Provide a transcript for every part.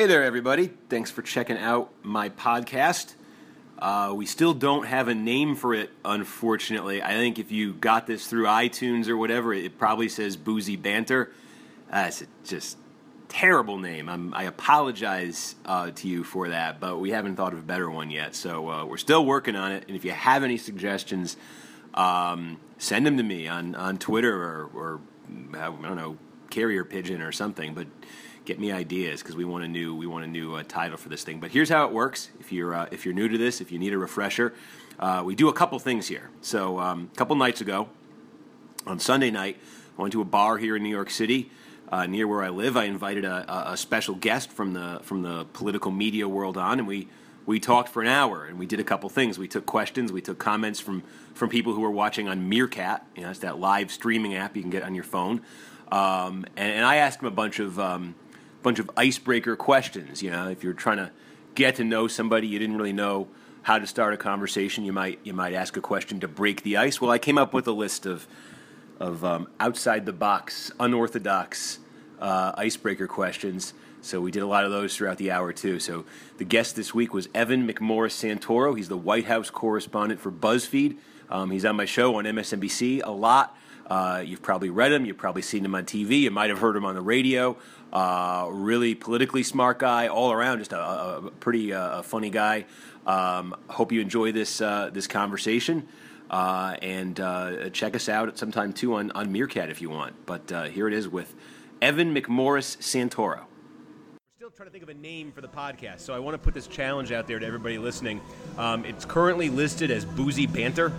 Hey there, everybody. Thanks for checking out my podcast. Uh, we still don't have a name for it, unfortunately. I think if you got this through iTunes or whatever, it probably says Boozy Banter. That's just terrible name. I'm, i apologize uh, to you for that, but we haven't thought of a better one yet. So uh, we're still working on it. And if you have any suggestions, um, send them to me on, on Twitter or, or I don't know, carrier pigeon or something. But get me ideas because we want a new we want a new uh, title for this thing. But here's how it works. If you're uh, if you're new to this, if you need a refresher, uh, we do a couple things here. So um, a couple nights ago, on Sunday night, I went to a bar here in New York City. Uh, near where I live, I invited a, a, special guest from the from the political media world on, and we we talked for an hour and we did a couple things. We took questions, we took comments from from people who were watching on Meerkat. You know, it's that live streaming app you can get on your phone. Um, and, and, I asked him a bunch of um, bunch of icebreaker questions. You know, if you're trying to get to know somebody, you didn't really know how to start a conversation. You might you might ask a question to break the ice. Well, I came up with a list of of um, outside the box, unorthodox uh, icebreaker questions. So we did a lot of those throughout the hour too. So the guest this week was Evan McMorris Santoro. He's the White House correspondent for BuzzFeed. Um, he's on my show on MSNBC a lot. Uh, you've probably read him. You've probably seen him on TV. You might have heard him on the radio. Uh, really politically smart guy, all around, just a, a pretty uh, funny guy. Um, hope you enjoy this uh, this conversation. Uh, and uh, check us out at sometime too on, on Meerkat if you want. But uh, here it is with Evan McMorris Santoro. We're still trying to think of a name for the podcast, so I want to put this challenge out there to everybody listening. Um, it's currently listed as Boozy Banter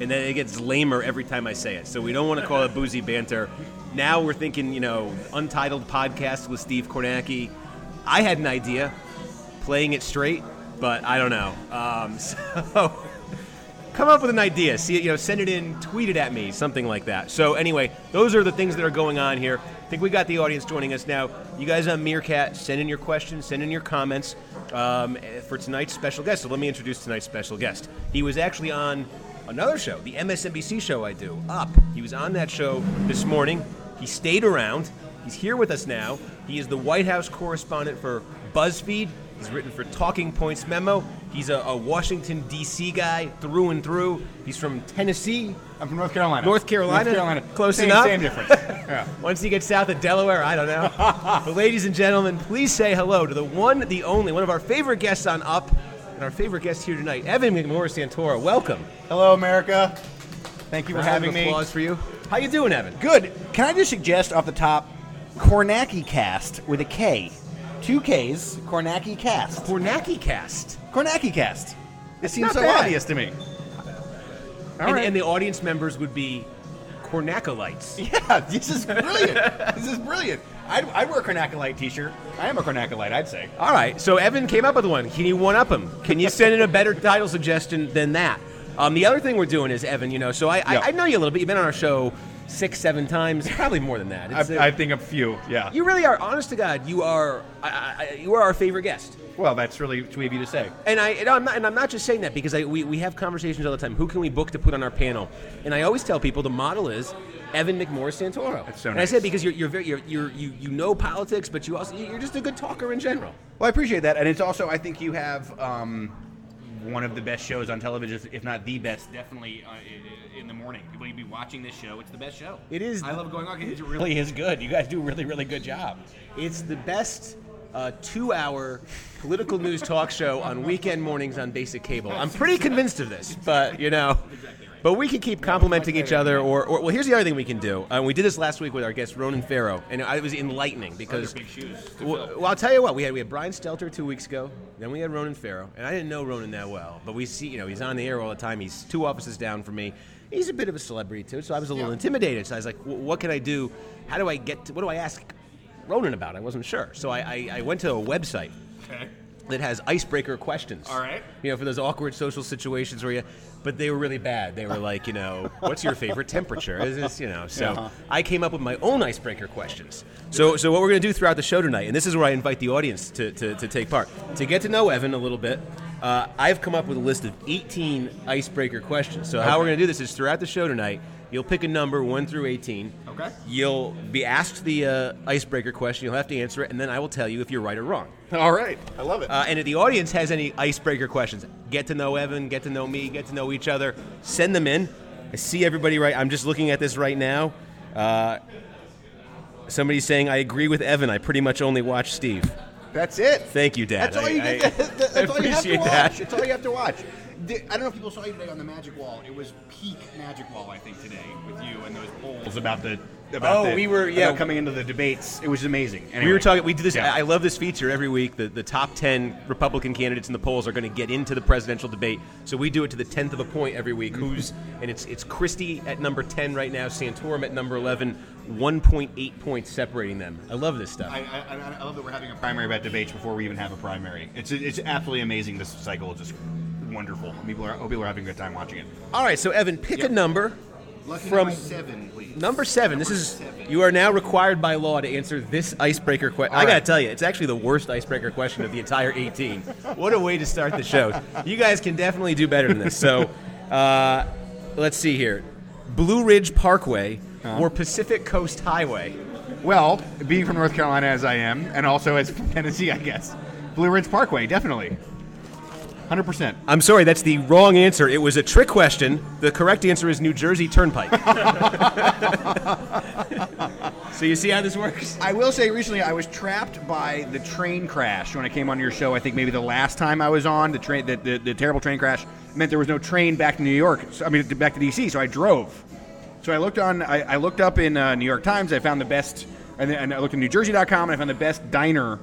and then it gets lamer every time I say it. So we don't want to call it boozy banter. Now we're thinking, you know, untitled podcast with Steve Kornacki. I had an idea, playing it straight, but I don't know. Um, so come up with an idea. See, you know, send it in, tweet it at me, something like that. So anyway, those are the things that are going on here. I think we got the audience joining us now. You guys on Meerkat, send in your questions, send in your comments um, for tonight's special guest. So let me introduce tonight's special guest. He was actually on another show, the MSNBC show I do, Up. He was on that show this morning. He stayed around. He's here with us now. He is the White House correspondent for BuzzFeed. He's written for Talking Points Memo. He's a, a, Washington, D.C. guy through and through. He's from Tennessee. I'm from North Carolina. North Carolina? North Carolina. Close same, enough. Same difference. yeah. Once he gets south of Delaware, I don't know. but ladies and gentlemen, please say hello to the one, the only, one of our favorite guests on Up, and our favorite guest here tonight, Evan McMorris Santoro. Welcome. Hello, America. Thank you for having of me. Applause for you. How you doing, Evan? Good. Can I just suggest off the top, Kornacki Cast with a K, two Ks, Kornacki Cast. Kornacki Cast. Kornacki Cast. It seems not so bad. obvious to me. All And, right. and the audience members would be Cornacolites. yeah, this is brilliant. this is brilliant. I'd, I'd wear a Kornakolite t-shirt. I am a Kornakolite, I'd say. All right, so Evan came up with one. Can you one up him? Can you send in a better title suggestion than that? Um, the other thing we're doing is Evan. You know, so I, Yeah. I, I know you a little bit. You've been on our show six, seven times, probably more than that. I, I think a few, yeah. you really are. Honest to God, you are. I, I, you are our favorite guest. well, that's really sweet of you to say. And I and I'm not and I'm not just saying that because I, we, we have conversations all the time. Who can we book to put on our panel? And I always tell people the model is Evan McMorris Santoro. That's so nice. and I said because you're you're very you're, you're you you know politics, but you also you're just a good talker in general. Well, I appreciate that, and it's also I think you have um, one of the best shows on television, if not the best. Definitely uh, in the morning. People be watching this show. It's the best show. It is- I love going on. 'cause It really is good. You guys do a really, really good job. It's the best uh, two-hour political news talk show on weekend mornings on basic cable. I'm pretty convinced of this, but you know. But we can keep complimenting each other, or, or well, here's the other thing we can do. Uh, we did this last week with our guest Ronan Farrow, and it was enlightening because. big shoes to Well, well, I'll tell you what. We had we had Brian Stelter two weeks ago. Then we had Ronan Farrow, and I didn't know Ronan that well, but we see, you know, he's on the air all the time. He's two offices down from me. He's a bit of a celebrity too, so I was a little intimidated. So I was like, "What can I do? How do I get? To, what do I ask Ronan about?" I wasn't sure, so I, I, I went to a website Okay. That has icebreaker questions. All right. You know, for those awkward social situations where you, but they were really bad. They were like, you know, what's your favorite temperature? Is this, you know? So Uh-huh. I came up with my own icebreaker questions. So, so what we're going to do throughout the show tonight, and this is where I invite the audience to, to, to take part, to get to know Evan a little bit. Uh, I've come up with a list of 18 icebreaker questions. So how we're going to do this is throughout the show tonight, You'll pick a number one through eighteen. Okay. You'll be asked the uh, icebreaker question. You'll have to answer it, and then I will tell you if you're right or wrong. All right. I love it. Uh, and if the audience has any icebreaker questions, get to know Evan, get to know me, get to know each other, send them in. I see everybody right. I'm just looking at this right now. Uh, somebody's saying, I agree with Evan. I pretty much only watch Steve. That's it. Thank you, Dad. That's all you I- get. I- that's all you have to watch. that. That's all you have to watch. The- I don't know if people saw you today on the Magic Wall. It was peak Magic Wall, I think, today with you and those polls about the. About Oh, the- we were- yeah. coming into the debates. It was amazing. We were talking. We do this. Yeah. I love this feature every week. The, the top ten Republican candidates in the polls are going to get into the presidential debate. So we do it to the tenth of a point every week. Mm-hmm. Who's and it's it's Christie at number ten right now. Santorum at number eleven. One point eight points separating them. I love this stuff. I, I, I I love that we're having a primary about debates before we even have a primary. It's it's absolutely amazing. This cycle just wonderful. People are, I hope people are having a good time watching it. All right. So Evan, pick Yep. a number. Lucky From- number seven, please. Number seven. This is seven. you are now required by law to answer this icebreaker question. I All gotta tell you, it's actually the worst icebreaker question of the entire 18. What a way to start the show! You guys can definitely do better than this. So, uh, let's see here: Blue Ridge Parkway or Pacific Coast Highway. Well, being from North Carolina as I am, and also as from Tennessee, I guess. Blue Ridge Parkway, definitely. 100%. I'm sorry, that's the wrong answer. It was a trick question. The correct answer is New Jersey Turnpike. so you see how this works? I will say recently I was trapped by the train crash when I came on your show. I think maybe the last time I was on, the train, the, the, the terrible train crash meant there was no train back to New York. So, I mean, back to DC. So I drove. So I looked on. I, I looked up in uh, New York Times. I found the best, and, then, and I looked at NewJersey.com and I found the best diner.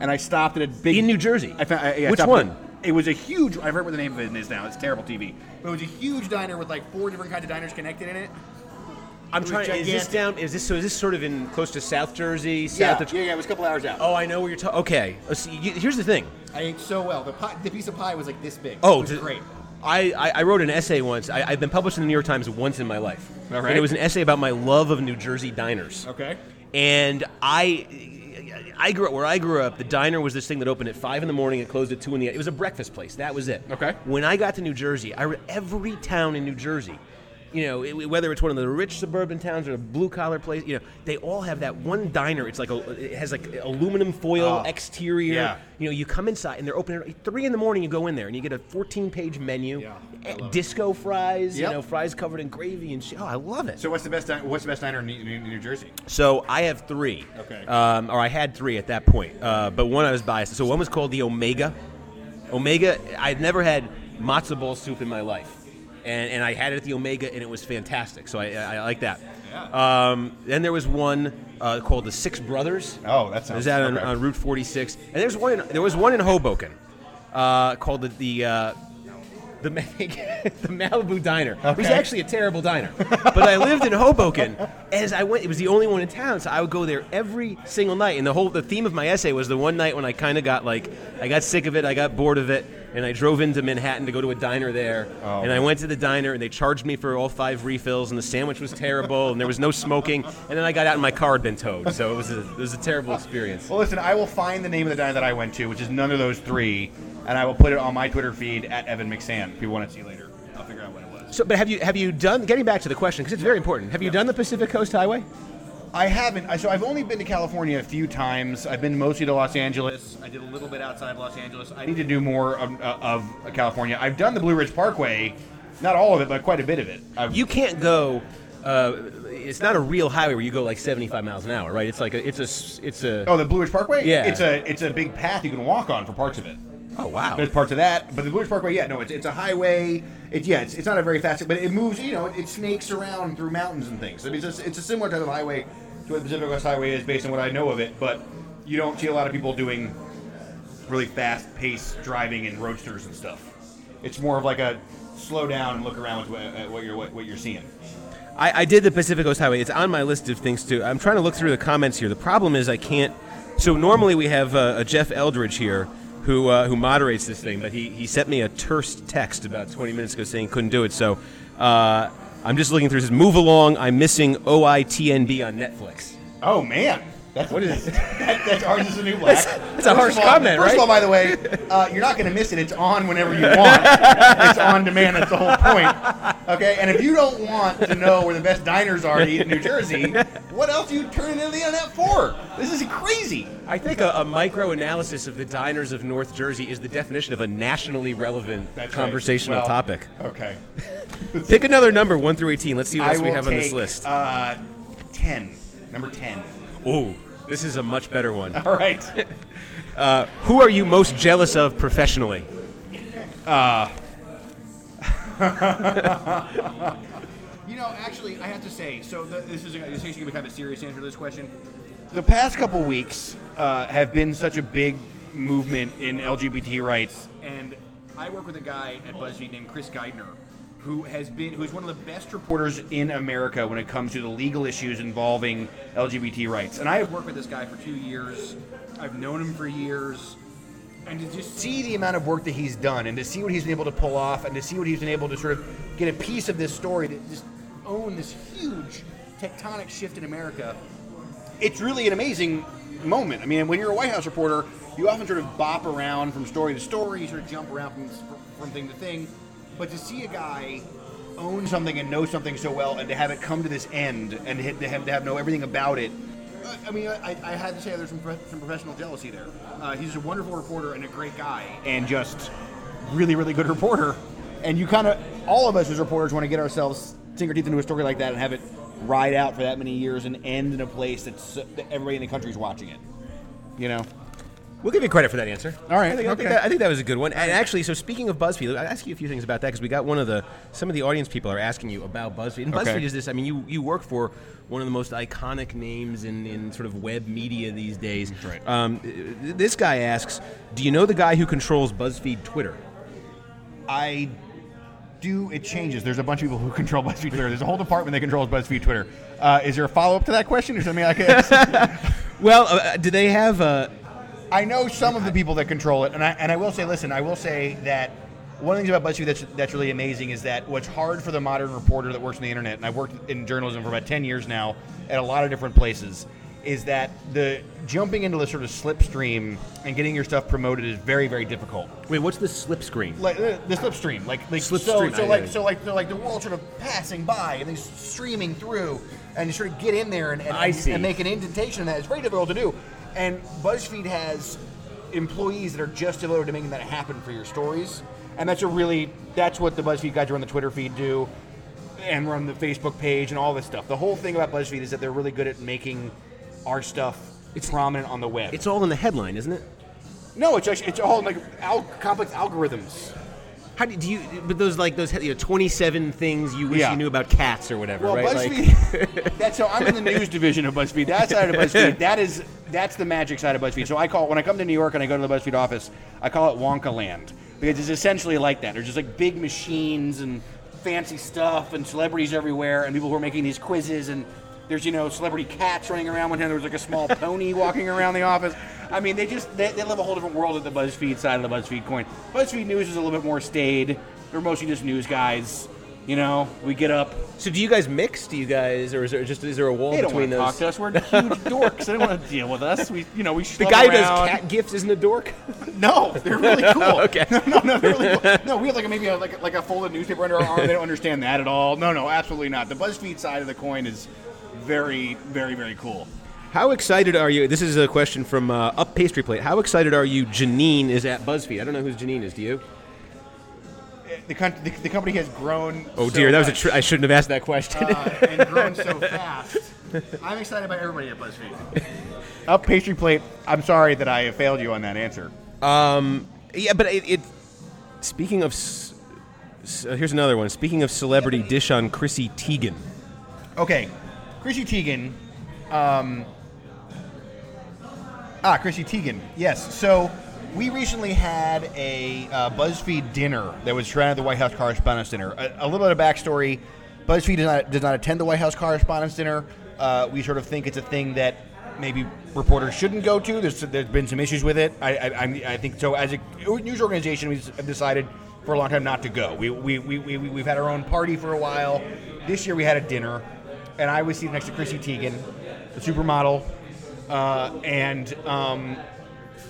And I stopped at a big In New Jersey? I found, I, yeah, Which stopped one? at- it was a huge. I forget what the name of it is now. It's terrible TV. But it was a huge diner with like four different kinds of diners connected in it. I'm It was trying. Is this gigantic. down? Is this so? Is this sort of in close to South Jersey? South Yeah, of, yeah, yeah. It was a couple hours out. Oh, I know where you're talking. Okay. Uh, see, y- here's the thing. I ate so well. The pie, the piece of pie was like this big. Oh, it was to- great. I, I, I wrote an essay once. I, I've been published in the New York Times once in my life. All right. And it was an essay about my love of New Jersey diners. Okay. And I, I grew up where I grew up. The diner was this thing that opened at five in the morning and closed at two in the. It was a breakfast place. That was it. Okay. When I got to New Jersey, I re- every town in New Jersey, you know, it, whether it's one of the rich suburban towns or a blue collar place, you know, they all have that one diner. It's like a, it has like aluminum foil Oh. exterior. Yeah. You know, you come inside and they're open at three in the morning. You go in there and you get a 14 page menu, Yeah, eh, it. disco fries. Yep. You know, fries covered in gravy and shit. Oh, I love it. So what's the best? Di- what's the best diner in New, New, New Jersey? So I have three. Okay. Um, or I had three at that point. Uh, but one I was biased. So one was called the Omega. Omega. I'd never had matzo ball soup in my life, and and I had it at the Omega, and it was fantastic. So I, I, like that. Um, then there was one uh, called the Six Brothers. Oh, that sounds. was out on, okay. on Route 46, and there's one. In, there was one in Hoboken uh, called the the. Uh, the, the Malibu Diner. It was actually a terrible diner, but I lived in Hoboken. As I went, it was the only one in town, so I would go there every single night. And the whole the theme of my essay was the one night when I kind of got like I got sick of it, I got bored of it, and I drove into Manhattan to go to a diner there. Oh. and I went to the diner, and they charged me for all five refills, and the sandwich was terrible, and there was no smoking. And then I got out, and my car had been towed, so it was a, it was a terrible experience. Well, listen, I will find the name of the diner that I went to, which is none of those three, and I will put it on my Twitter feed at Evan McSan. If you want to see later, I'll figure out what it was. So, but have you have you done? Getting back to the question because it's very important. Have you done the Pacific Coast Highway? I haven't. I- So I've only been to California a few times. I've been mostly to Los Angeles. I did a little bit outside of Los Angeles. I need to do more of, uh, of California. I've done the Blue Ridge Parkway, not all of it, but quite a bit of it. I've, You can't go. Uh, it's not a real highway where you go like 75 miles an hour, right? It's like a, it's a, it's a. oh, the Blue Ridge Parkway. Yeah. it's a it's a big path you can walk on for parts of it. Oh wow. There's parts of that, but the Blue Ridge Parkway, yeah, no, it's, it's a highway. It's yeah, it's, it's not a very fast, but it moves. You know, it, it snakes around through mountains and things. I mean, it's a, it's a similar type of highway to what the Pacific West Highway is, based on what I know of it. But you don't see a lot of people doing really fast pace driving in roadsters and stuff. It's more of like a slow down and look around at what you're what, what you're seeing. I, I did the Pacific Coast Highway. It's on my list of things to. I'm trying to look through the comments here. The problem is I can't. So normally we have uh, a Jeff Eldridge here who uh, who moderates this thing, but he, he sent me a terse text about 20 minutes ago saying he couldn't do it. So uh, I'm just looking through. It says move along. I'm missing OITNB on Netflix. Oh man, That's What is- that, that's orange is the new black. that's a harsh First all- comment, First right? of all, by the way, uh, you're not going to miss it. It's on whenever you want. it's on demand. That's the whole point. Okay, and if you don't want to know where the best diners are to eat in New Jersey, what else are you turning into the internet for? This is crazy. I think a, a micro analysis of the diners of North Jersey is the definition of a nationally relevant That's right. conversational Well, topic. Okay. Pick another number, one through eighteen. Let's see what else we have on this list. Uh, ten. Number ten. Ooh, this is a much better one. All right. Uh, who are you most jealous of professionally? You know, actually, I have to say, so the, this is this is going to be kind of a serious answer to this question. The past couple weeks uh, have been such a big movement in LGBT rights, and I work with a guy at BuzzFeed named Chris Geidner, who has been who's one of the best reporters in America when it comes to the legal issues involving LGBT rights. And I have worked with this guy for two years. I've known him for years. And to just see the amount of work that he's done, and to see what he's been able to pull off, and to see what he's been able to sort of get a piece of this story that just own this huge tectonic shift in America, it's really an amazing moment. I mean, when you're a White House reporter, you often sort of bop around from story to story, you sort of jump around from, from thing to thing. But to see a guy own something and know something so well, and to have it come to this end, and to to have, to have know everything about it, I mean, I, I had to say there's some, pro- some professional jealousy there. Uh, he's a wonderful reporter and a great guy, and just really, really good reporter. And you kind of, all of us as reporters, want to get ourselves sink our teeth into a story like that and have it ride out for that many years and end in a place that's that everybody in the country is watching it. You know. We'll give you credit for that answer. All right, I think, I, think that, I think that was a good one. And actually, so speaking of BuzzFeed, I'll ask you a few things about that because we got one of the some of the audience people are asking you about BuzzFeed. And Okay. BuzzFeed is this. I mean, you you work for one of the most iconic names in, in sort of web media these days. Right. Um, this guy asks, "Do you know the guy who controls BuzzFeed Twitter?" I do. It changes. There's a bunch of people who control BuzzFeed Twitter. There's a whole department that controls BuzzFeed Twitter. Uh, is there a follow up to that question or something like that? Well, uh, do they have? Uh, I know some of the people that control it, and I and I will say, listen, I will say that one of the things about BuzzFeed that's that's really amazing is that what's hard for the modern reporter that works on the internet, and I've worked in journalism for about ten years now at a lot of different places, is that the jumping into the sort of slipstream and getting your stuff promoted is very very difficult. wait, what's the slipstream? like uh, the slipstream, like like Slipstream, so I like so like so like the world sort of passing by and they streaming through, and you sort of get in there and and, I and, see. and make an indentation in that. It's very difficult to do, and BuzzFeed has employees that are just devoted to making that happen for your stories, and that's a really that's what the BuzzFeed guys who run the Twitter feed do, and run the Facebook page and all this stuff. The whole thing about BuzzFeed is that they're really good at making our stuff. It's- prominent on the web. It's all in the headline, isn't it? no, it's actually, it's all like al- complex algorithms. How do, do you? But those like those you know, twenty-seven things you wish Yeah. you knew about cats or whatever, Well, right? Like- BuzzFeed. that's so I'm in the news division of BuzzFeed. That side of BuzzFeed, that is that's the magic side of BuzzFeed. So I call when I come to New York and I go to the BuzzFeed office, I call it Wonka Land because it's essentially like that. There's just like big machines and fancy stuff and celebrities everywhere and people who are making these quizzes and there's you know celebrity cats running around one time. There was like a small pony walking around the office. I mean, they just they, they live a whole different world at the BuzzFeed side of the BuzzFeed coin. BuzzFeed News is a little bit more staid. They're mostly just news guys. You know, we get up, So do you guys mix? Do you guys, or is there just is there a wall They don't between want to those? talk to us. We're huge dorks. They don't want to deal with us. We, you know, we The guy who around. does cat gifts isn't a dork. No, they're really cool. Okay. No, no, no, they're really cool. No, we have like a, maybe a, like like a folded newspaper under our arm. They don't understand that at all. No, no, absolutely not. The BuzzFeed side of the coin is very, very, very cool. How excited are you? This is a question from uh, Up Pastry Plate. How excited are you? Janine is at BuzzFeed. I don't know who Janine is. Do you? The, con- the, the company has grown. Oh so dear, that was a. Tr- I shouldn't have asked that question. uh, and grown so fast. I'm excited about everybody at BuzzFeed. Up pastry plate. I'm sorry that I have failed you on that answer. Um, yeah, but it. it speaking of, s- s- uh, here's another one. Speaking of celebrity, dish on Chrissy Teigen. Okay, Chrissy Teigen. Um, ah, Chrissy Teigen. Yes. So we recently had a uh, BuzzFeed dinner that was run at the White House Correspondents' Dinner. A, a little bit of backstory: BuzzFeed does not, does not attend the White House Correspondents' Dinner. Uh, we sort of think it's a thing that maybe reporters shouldn't go to. There's, there's been some issues with it. I, I, I think so. As a news organization, we've decided for a long time not to go. We, we, we, we, we've had our own party for a while. This year we had a dinner, and I was seated next to Chrissy Teigen, the supermodel. uh, and um,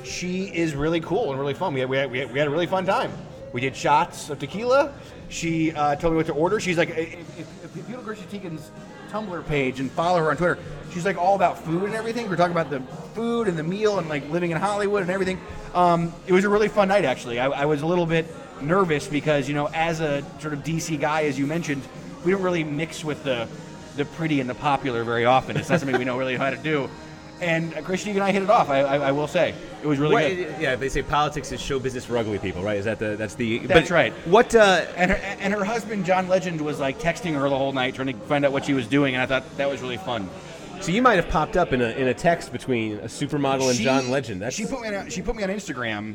she is really cool and really fun. We had, we, had, we, had, we had a really fun time. We did shots of tequila. She uh, told me what to order. She's like, if, if, if you go to Chrissy Teigen's Tumblr page and follow her on Twitter, she's like all about food and everything. We're talking about the food and the meal and like living in Hollywood and everything. Um, it was a really fun night, actually. I, I was a little bit nervous because, you know, as a sort of DC guy, as you mentioned, we don't really mix with the the pretty and the popular very often. It's not something we know really how to do. And uh, Christian and I hit it off. I, I, I will say it was really What- good. yeah, they say politics is show business for ugly people, right? Is that the that's the That's but right. What uh, And her and her husband John Legend was like texting her the whole night, trying to find out what she was doing, and I thought that was really fun. so you might have popped up in a in a text between a supermodel and She- John Legend. That's she put me on, she put me on Instagram,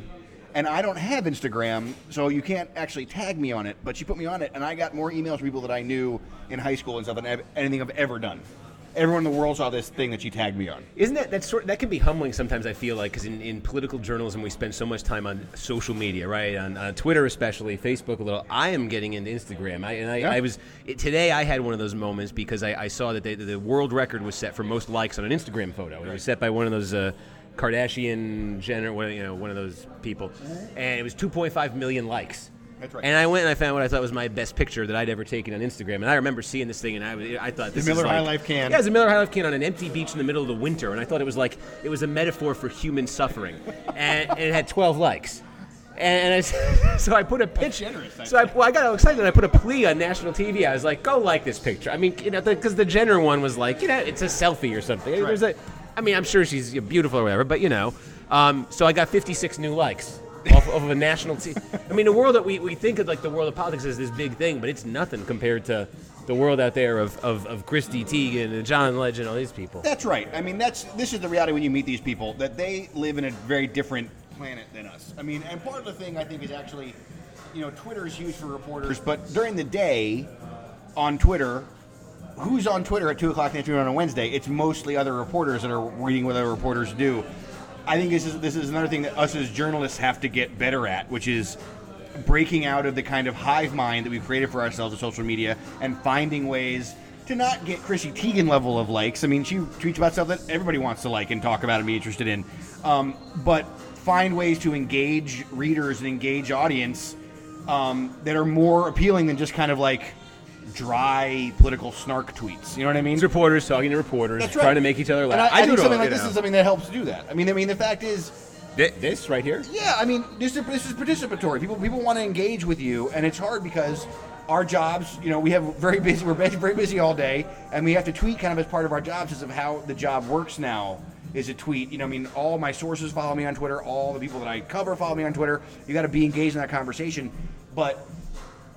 and I don't have Instagram, so you can't actually tag me on it. But she put me on it, and I got more emails from people that I knew in high school and stuff than anything I've ever done. Everyone in the world saw this thing that she tagged me on. Isn't that that sort that can be humbling sometimes? I feel like because in, in political journalism we spend so much time on social media, right? On, on Twitter, especially Facebook, a little. I am getting into Instagram, I, and I, Yeah. I was it, today. I had one of those moments because I, I saw that they, the world record was set for most likes on an Instagram photo. It was set by one of those. Uh, Kardashian, Jenner, one of- you know, one of those people, and it was 2.5 million likes. That's right. And I went and I found what I thought was my best picture that I'd ever taken on Instagram. And I remember seeing this thing, and I, was- I thought this Miller is High like, Life can. Yeah, it was a Miller High Life can on an empty beach in the middle of the winter, and I thought it was like it was a metaphor for human suffering, and, and it had 12 likes. And, I, so I put a pitch. generous, so I, well, I got all excited. and I put a plea on national TV. I was like, "Go like this picture." I mean, you know, because the, Jenner one was like, you know, it's a selfie or something. There's a, I mean, I'm sure she's beautiful or whatever, but you know. Um, so I got 56 new likes off, off of a national team. I mean, the world that we, we think of like the world of politics as this big thing, but it's nothing compared to the world out there of, of, of Chrissy Teigen and John Legend, all these people. That's right. I mean, that's this is the reality when you meet these people that they live in a very different planet than us. I mean, and part of the thing I think is actually, you know, Twitter is used for reporters, but during the day, on Twitter, who's on Twitter at two o'clock in the afternoon on a Wednesday? It's mostly other reporters that are reading what other reporters do. I think this is this is another thing that us as journalists have to get better at, which is breaking out of the kind of hive mind that we've created for ourselves with social media and finding ways to not get Chrissy Teigen level of likes. I mean, she tweets about stuff that everybody wants to like and talk about and be interested in, um, but find ways to engage readers and engage audience um, that are more appealing than just kind of like dry political snark tweets. You know what I mean? It's reporters talking to reporters, right. trying to make each other And laugh. I, I, do think all, something like this know. is something that helps do that. I mean, I mean, the fact is, Thi- this right here. yeah, I mean, this is this is participatory. People people want to engage with you, and it's hard because our jobs, you know, we have very busy. We're very very busy all day, and we have to tweet kind of as part of our jobs as of how the job works now. Is a tweet. You know, I mean, all my sources follow me on Twitter. All the people that I cover follow me on Twitter. You got to be engaged in that conversation, but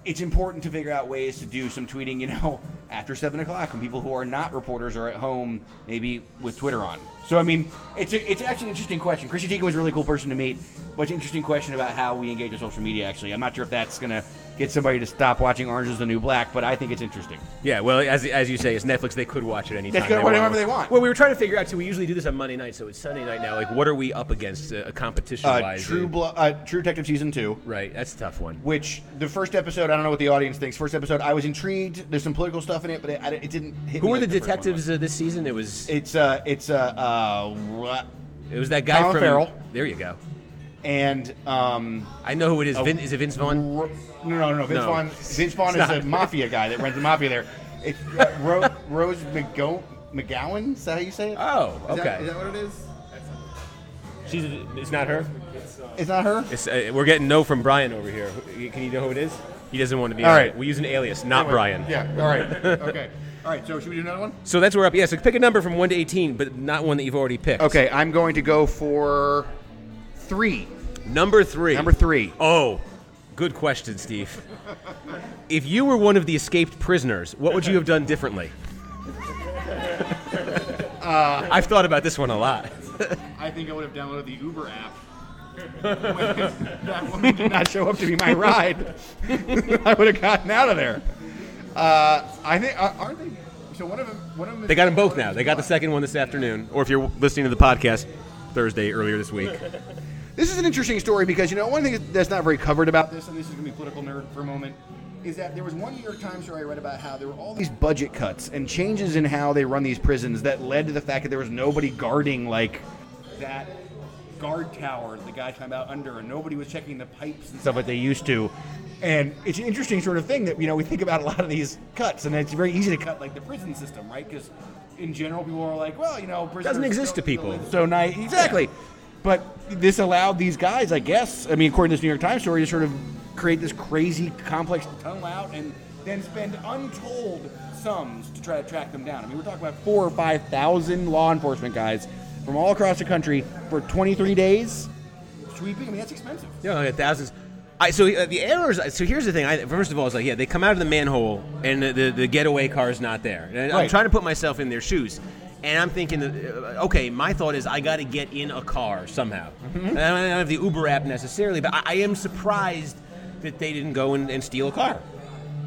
it's important to figure out ways to do some tweeting, you know, after seven o'clock when people who are not reporters are at home, maybe with Twitter on. So I mean, it's a, it's actually an interesting question. Chrissy Teigen was a really cool person to meet, but it's an interesting question about how we engage with social media. Actually, I'm not sure if that's gonna get somebody to stop watching Orange Is the New Black, but I think it's interesting. Yeah, well, as, as you say, it's Netflix. They could watch it anytime. They could watch it whenever they want. Well, we were trying to figure out too. We usually do this on Monday night, so it's Sunday night now. Like, what are we up against uh, competition Uh, wise? True Blo- uh, True Detective season two. Right, that's a tough one. Which the first episode, I don't know what the audience thinks. First episode, I was intrigued. There's some political stuff in it, but it, I- it didn't hit Who me were the like first one detectives was. uh, this season? It was It's uh, it's uh, uh, what- it was that guy Colin from. Farrell. There you go. and um, I know who it is. Vin, is it Vince Vaughn? Ro- no, no, no. Vince No. Vaughn. Vince Vaughn It's is a mafia guy that runs the mafia there. It's uh, Ro- Rose McGo- McGowan. Is that how you say it? Oh, okay. is that what it is? She's. It's not her. It's not her. It's, uh, we're getting no from Brian over here. Can you know who it is? He doesn't want to be. All right. it. We use an alias, not Brian. Yeah. All right. okay. All right. So should we do another one? So that's where we're up. Yeah. So pick a number from one to eighteen, but not one that you've already picked. Okay. I'm going to go for three. Number three. Number three. Oh, good question, Steve. if you were one of the escaped prisoners, what would you have done differently? Uh, I've thought about this one a lot. I think I would have downloaded the Uber app. that woman did not show up to be my ride. I would have gotten out of there. Uh, I think uh, aren't they? So one of them. One of them. They got them both now. They got the second one this afternoon, or if you're listening to the podcast Thursday earlier this week. This is an interesting story because you know one thing that's not very covered about this, and this is gonna be political nerd for a moment. is that there was one New York Times story I read about how there were all these budget cuts and changes in how they run these prisons that led to the fact that there was nobody guarding like that guard tower the guy talking out under and nobody was checking the pipes and stuff like they used to. And it's an interesting sort of thing that you know we think about a lot of these cuts, and it's very easy to cut like the prison system, right? Because in general, people are like, well, you know, Doesn't exist to people. So nice, exactly. But this allowed these guys, I guess, I mean, according to this New York Times story, to sort of create this crazy, complex tunnel out and then spend untold sums to try to track them down. I mean, we're talking about four or five thousand law enforcement guys from all across the country for 23 days. Sweeping, I mean, that's expensive. Yeah, thousands. I, so uh, the errors. So here's the thing. I, first of all, it's like yeah, they come out of the manhole and the, the, the getaway car is not there. And I'm trying to put myself in their shoes, and I'm thinking uh, okay, my thought is I got to get in a car somehow. Mm-hmm. And I don't have the Uber app necessarily, but I, I am surprised that they didn't go and, and steal a car.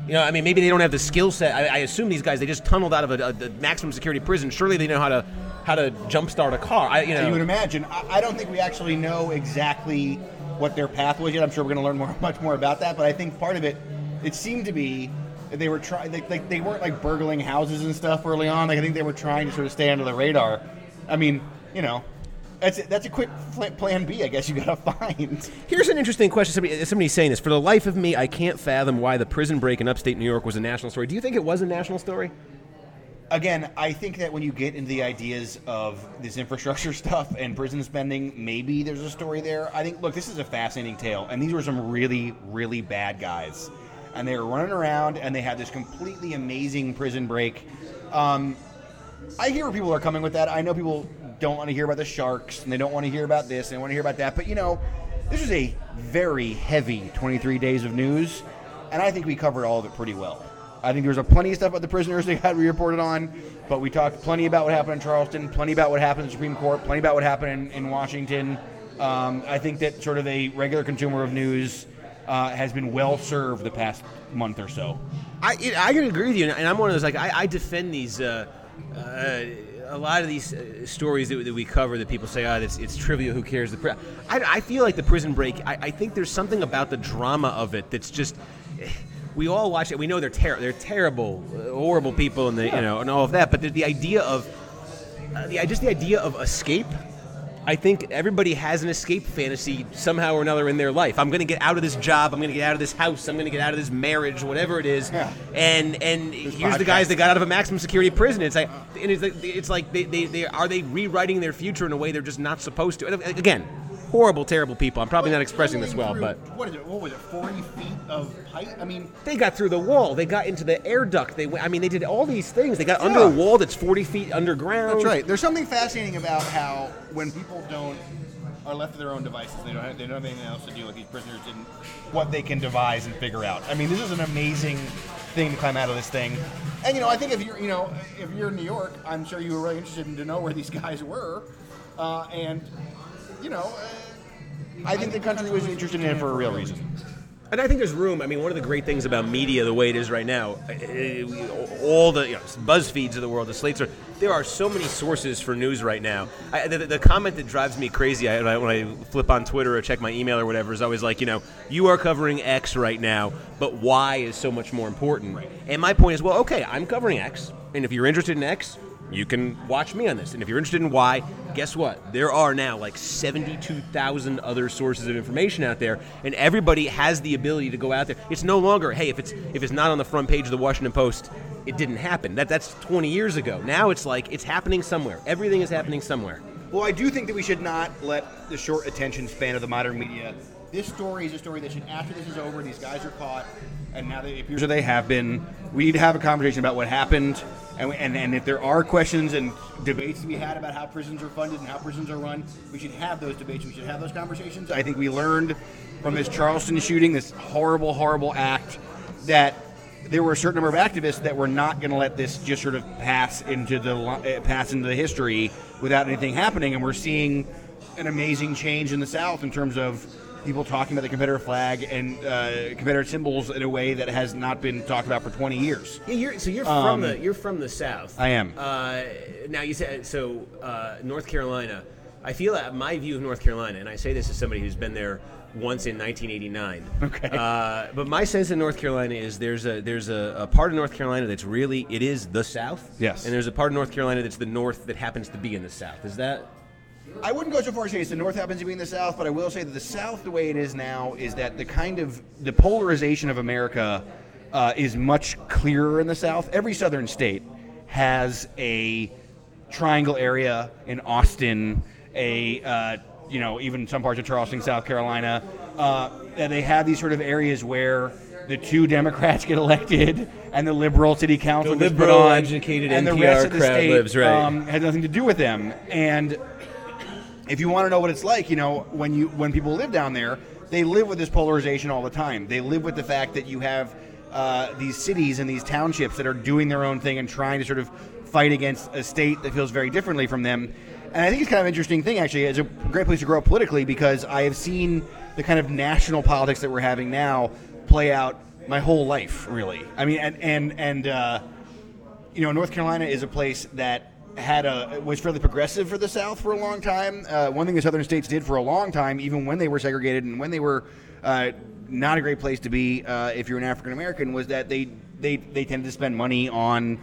You know, I mean, maybe they don't have the skill set. I, I assume these guys they just tunneled out of a, a, the maximum security prison. Surely they know how to how to jumpstart a car. I, you know, You would imagine. I, I don't think we actually know exactly what their path was yet. I'm sure we're going to learn more, much more about that. But I think part of it, it seemed to be that they were trying. Like, like they weren't like burgling houses and stuff early on. Like I think they were trying to sort of stay under the radar. I mean, you know, that's a, that's a quick plan B. I guess you got to find. Here's an interesting question. Somebody, somebody's saying this. For the life of me, I can't fathom why the prison break in upstate New York was a national story. Do you think it was a national story? Again, I think that when you get into the ideas of this infrastructure stuff and prison spending, maybe there's a story there. I think, look, this is a fascinating tale, and these were some really, really bad guys, and they were running around, and they had this completely amazing prison break. Um, I hear where people are coming with that. I know people don't want to hear about the sharks, and they don't want to hear about this, and they want to hear about that. But you know, this was a very heavy 23 days of news, and I think we covered all of it pretty well. I think there was a plenty of stuff about the prisoners that got reported on, but we talked plenty about what happened in Charleston, plenty about what happened in the Supreme Court, plenty about what happened in, in Washington. Um, I think that sort of a regular consumer of news uh, has been well served the past month or so. I I can agree with you, and I'm one of those like I, I defend these. Uh, uh, a lot of these uh, stories that, that we cover that people say, "Oh, it's, it's trivial. Who cares?" The pri-" I, I feel like the prison break. I, I think there's something about the drama of it that's just. We all watch it. We know they're ter- they're terrible, uh, horrible people, and the you know and all of that. But the, the idea of uh, the just the idea of escape. I think everybody has an escape fantasy somehow or another in their life. I'm going to get out of this job. I'm going to get out of this house. I'm going to get out of this marriage, whatever it is. Yeah. And and here's the guys that got out of a maximum security prison. It's like and it's like, it's like they, they, they are they rewriting their future in a way they're just not supposed to. And uh, again, horrible, terrible people. I'm probably not expressing this well, but what is it? What was it? Forty feet of height? I mean, they got through the wall. They got into the air duct. They I mean, they did all these things. They got under a wall that's 40 feet underground. That's right. There's something fascinating about how when people don't are left to their own devices, they don't have, they don't have anything else to do. Like these prisoners didn't what they can devise and figure out. I mean, this is an amazing thing to climb out of this thing. And you know, I think if you're you know if you're in New York, I'm sure you were really interested in to know where these guys were, uh, and you know. Uh, I think the country was interested in it for a real reason. And I think there's room. I mean, one of the great things about media, the way it is right now, uh, all the you know, BuzzFeeds of the world, the Slates are. There are so many sources for news right now. I, the, the comment that drives me crazy when I- when I flip on Twitter or check my email or whatever is always like, you know, you are covering X right now, but Y is so much more important. And my point is, well, okay, I'm covering X, and if you're interested in X, you can watch me on this. And if you're interested in why, guess what? There are now like 72,000 other sources of information out there, and everybody has the ability to go out there. It's no longer, hey, if it's if it's not on the front page of the Washington Post, it didn't happen. That that's 20 years ago. Now it's like it's happening somewhere. Everything is happening somewhere. Well, I do think that we should not let the short attention span of the modern media. This story is a story that should, after this is over, these guys are caught, and now they appear that they have been. We need to have a conversation about what happened, and, we- and and if there are questions and debates to be had about how prisons are funded and how prisons are run, we should have those debates. We should have those conversations. I think we learned from this Charleston shooting, this horrible, horrible act, that there were a certain number of activists that were not going to let this just sort of pass into the uh, pass into the history without anything happening, and we're seeing an amazing change in the South in terms of people talking about the Confederate flag and uh, Confederate symbols in a way that has not been talked about for 20 years. Yeah, you're, so you're Um, from the you're from the South. I am. Uh, now you said so. Uh, North Carolina. I feel that my view of North Carolina, and I say this as somebody who's been there once in 1989. Okay. Uh, but my sense of North Carolina is there's a there's a, a part of North Carolina that's really it is the South. Yes. And there's a part of North Carolina that's the North that happens to be in the South. Is that? I wouldn't go so far as to say it's the North happens to be in the South, but I will say that the South, the way it is now, is that the kind of the polarization of America uh, is much clearer in the South. Every Southern state has a triangle area in Austin, a uh, you know even some parts of Charleston, South Carolina. Uh, that they have these sort of areas where the two Democrats get elected and the liberal city council The gets put liberal, on, educated and the NPR rest of the crowd state lives, right. um, has nothing to do with them. And if you want to know what it's like, you know, when you when people live down there, they live with this polarization all the time. They live with the fact that you have uh, these cities and these townships that are doing their own thing and trying to sort of fight against a state that feels very differently from them. And I think it's kind of an interesting thing, actually. It's a great place to grow up politically because I have seen the kind of national politics that we're having now play out my whole life, really. I mean, and and and. Uh, you know, North Carolina is a place that had a was fairly progressive for the South for a long time. Uh, one thing the Southern states did for a long time, even when they were segregated and when they were uh, not a great place to be uh, if you're an African American, was that they they they tended to spend money on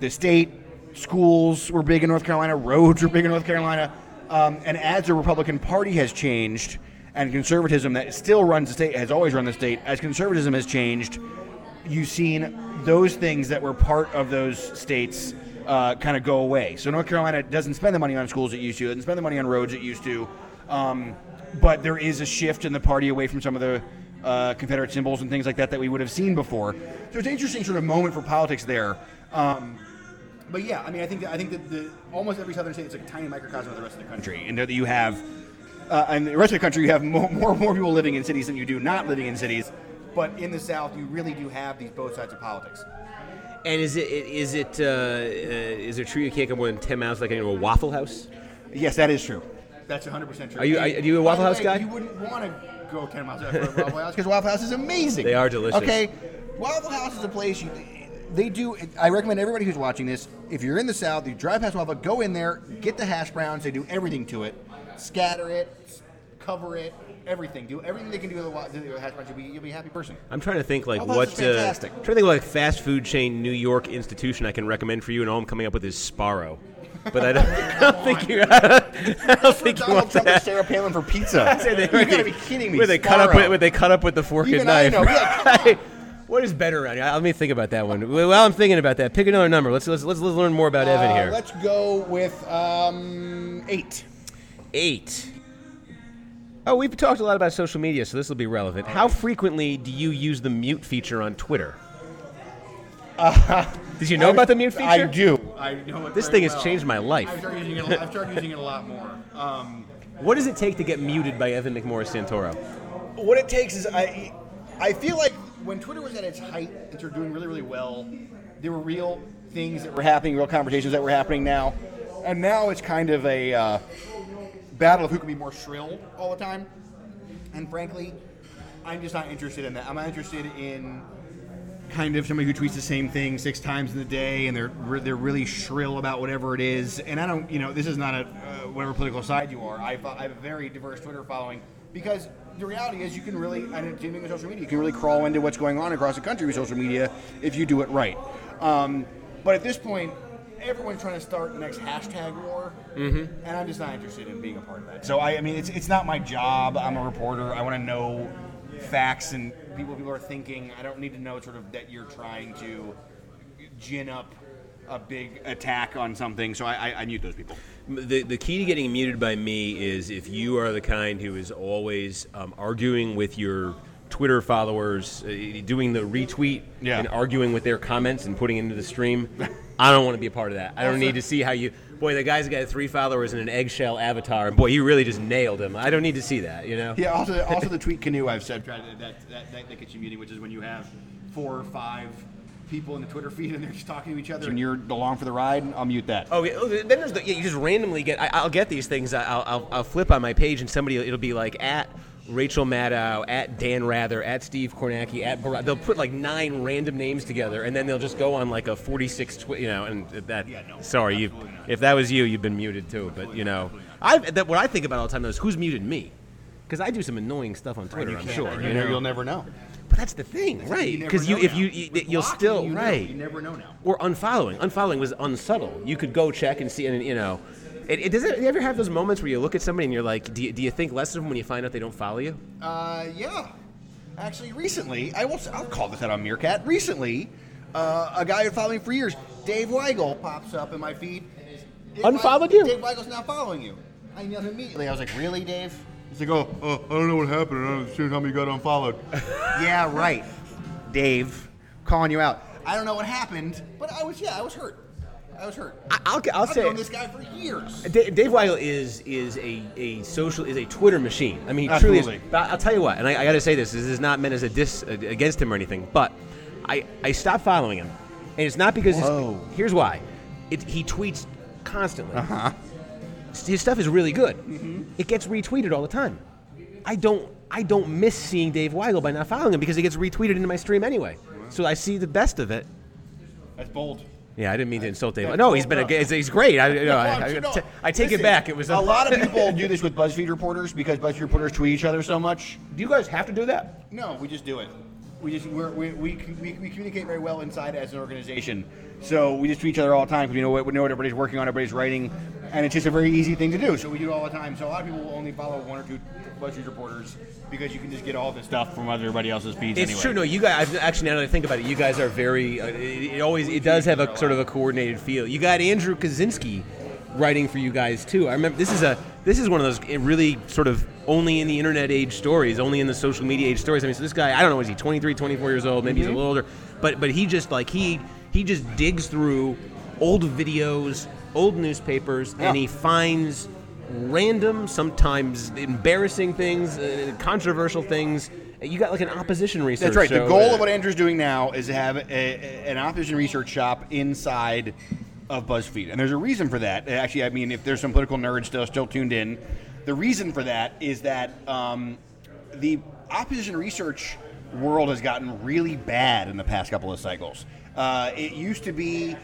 the state. Schools were big in North Carolina. Roads were big in North Carolina. Um, and as the Republican Party has changed, and conservatism that still runs the state has always run the state, as conservatism has changed, you've seen those things that were part of those states uh, kind of go away. So North Carolina doesn't spend the money on schools it used to, doesn't spend the money on roads it used to, um, but there is a shift in the party away from some of the uh, Confederate symbols and things like that that we would have seen before. So it's an interesting sort of moment for politics there. Um, but yeah, I mean, I think I think that the, almost every southern state is like a tiny microcosm of the rest of the country, and that you have, uh, and the rest of the country, you have more, more more people living in cities than you do not living in cities. But in the South, you really do have these both sides of politics. And is it is it uh, uh, is it true you can't go more than ten miles like into a Waffle House? Yes, that is true. That's 100 percent true. Are you- are you a Waffle the House way, guy? You wouldn't want to go 10 miles out for a Waffle House because Waffle House is amazing. They are delicious. Okay, Waffle House is a place you. They do. I recommend everybody who's watching this. If you're in the South, you drive past Waffle, go in there, get the hash browns. They do everything to it, scatter it, cover it, everything. Do everything they can do with a hash browns. You'll be, you'll be a happy person. I'm trying to think like House what uh, fantastic. trying to think like fast food chain New York institution I can recommend for you, and all I'm coming up with is Sbarro. But I don't, I don't think you. I don't think you want Trump that. Sarah Palin for pizza. you gotta be kidding me. Where they cut up Sbarro. with, where they cut up with the fork Even and I knife. know, what is better around here? Let me think about that one. While I'm thinking about that, pick another number. Let's let's let's, let's learn more about Evan Uh, here. Let's go with um, eight. Eight. Oh, we've talked a lot about social media, so this will be relevant. How frequently do you use the mute feature on Twitter? Did you know about the mute feature? I do. I know it This very thing has changed my life. I've started using it. I've started using it a lot more. Um, What does it take to get muted by Evan McMorris Santoro? what it takes is I, I feel like when Twitter was at its height and started doing really, really well, there were real things that were happening, real conversations that were happening now, and now it's kind of a uh, battle of who can be more shrill all the time. And frankly, I'm just not interested in that. I'm not interested in kind of somebody who tweets the same thing six times in the day and they're re- they're really shrill about whatever it is. And I don't, you know, this is not a uh, whatever political side you are. I, I have a very diverse Twitter following because the reality is you can really, and even with social media, you can really crawl into what's going on across the country with social media if you do it right. Um, but at this point, everyone's trying to start the next hashtag war, mm-hmm. and I'm just not interested in being a part of that. So I, I mean, it's it's not my job. I'm a reporter. I want to know facts and people people are thinking. I don't need to know sort of that you're trying to gin up a big attack on something. So I, I, I mute those people. The, the key to getting muted by me is if you are the kind who is always um, arguing with your Twitter followers, uh, doing the retweet Yeah. and arguing with their comments and putting it into the stream. I don't want to be a part of that. I don't need to see how you. Boy, the guy's got three followers and an eggshell avatar, and boy, you really just nailed him. I don't need to see that. You know. Yeah. Also, also the tweet canoe I've said that, that that that gets you muting, which is when you have four or five people in the Twitter feed and they're just talking to each other and you're along for the ride. I'll mute that. Oh, yeah. oh, then there's the, yeah, you just randomly get. I, I'll get these things. I'll, I'll, I'll flip on my page and somebody it'll be like at Rachel Maddow, at Dan Rather, at Steve Kornacki, at Bar- they'll put like nine random names together, and then they'll just go on like a 46, twi- you know, and that. Yeah, no, sorry, you. If that was you, you've been muted too. But you know, I that what I think about all the time though is who's muted me, because I do some annoying stuff on Twitter. I'm sure. You You know, know, you'll never know. but that's the thing, right? Because you, know if you, you you'll blocking, still you know, right. You never know now. or unfollowing. Unfollowing was unsubtle. You could go check and see, and you know, it, it does. It, you ever have those moments where you look at somebody and you're like, do you, do you think less of them when you find out they don't follow you? Uh, yeah. Actually, recently, I will. I'll call this out on Meerkat. Recently, uh, a guy who followed me for years, Dave Weigel, pops up in my feed. Dave Unfollowed Weigel- you? Dave Weigel's not following you. I knew him immediately. I was like, really, Dave? He's like, oh, oh I don't know what happened. I don't understand how you got unfollowed. yeah, right. Dave, calling you out. I don't know what happened, but I was, yeah, I was hurt. I was hurt. I, I'll, I'll I've say. known this guy for years. Dave, Dave Weigel is is a, a social is a Twitter machine. I mean, he truly is. Absolutely. But I'll tell you what, and I, I got to say this: this is not meant as a diss uh, against him or anything. But I I stopped following him, and it's not because. Whoa. His, here's why: it, he tweets constantly. Uh huh. His stuff is really good. Mm-hmm. It gets retweeted all the time. I don't I don't miss seeing Dave Weigel by not following him because he gets retweeted into my stream anyway. So I see the best of it. That's bold. Yeah, I didn't mean to insult Dave. No, he's been a, he's, great. I, you know, I, I, t- I take it back. It was a lot of people do this with BuzzFeed reporters because BuzzFeed reporters tweet each other so much. Do you guys have to do that? No, we just do it. We just we're, we, we, we we communicate very well inside as an organization. So we just tweet each other all the time because we know what we know what everybody's working on, everybody's writing, and it's just a very easy thing to do. So we do it all the time. So a lot of people will only follow one or two BuzzFeed reporters because you can just get all this stuff from everybody else's feeds. It's anyway. true. No, you guys. Actually, now that I think about it, you guys are very. Uh, it, it always it does have a sort of a coordinated feel. You got Andrew Kaczynski writing for you guys too. I remember this is a this is one of those really sort of only in the internet age stories, only in the social media age stories. I mean, so this guy, I don't know, is he 23, 24 years old? Maybe he's a little older, but but he just like he he just digs through old videos, old newspapers, and he finds random, sometimes embarrassing things, uh, controversial things. You got like an opposition research. That's right. The goal of what Andrew's doing now is to have a, a- an opposition research shop inside of BuzzFeed, and there's a reason for that. Actually, I mean, if there's some political nerds still still tuned in, the reason for that is that um, the opposition research world has gotten really bad in the past couple of cycles. Uh, it used to be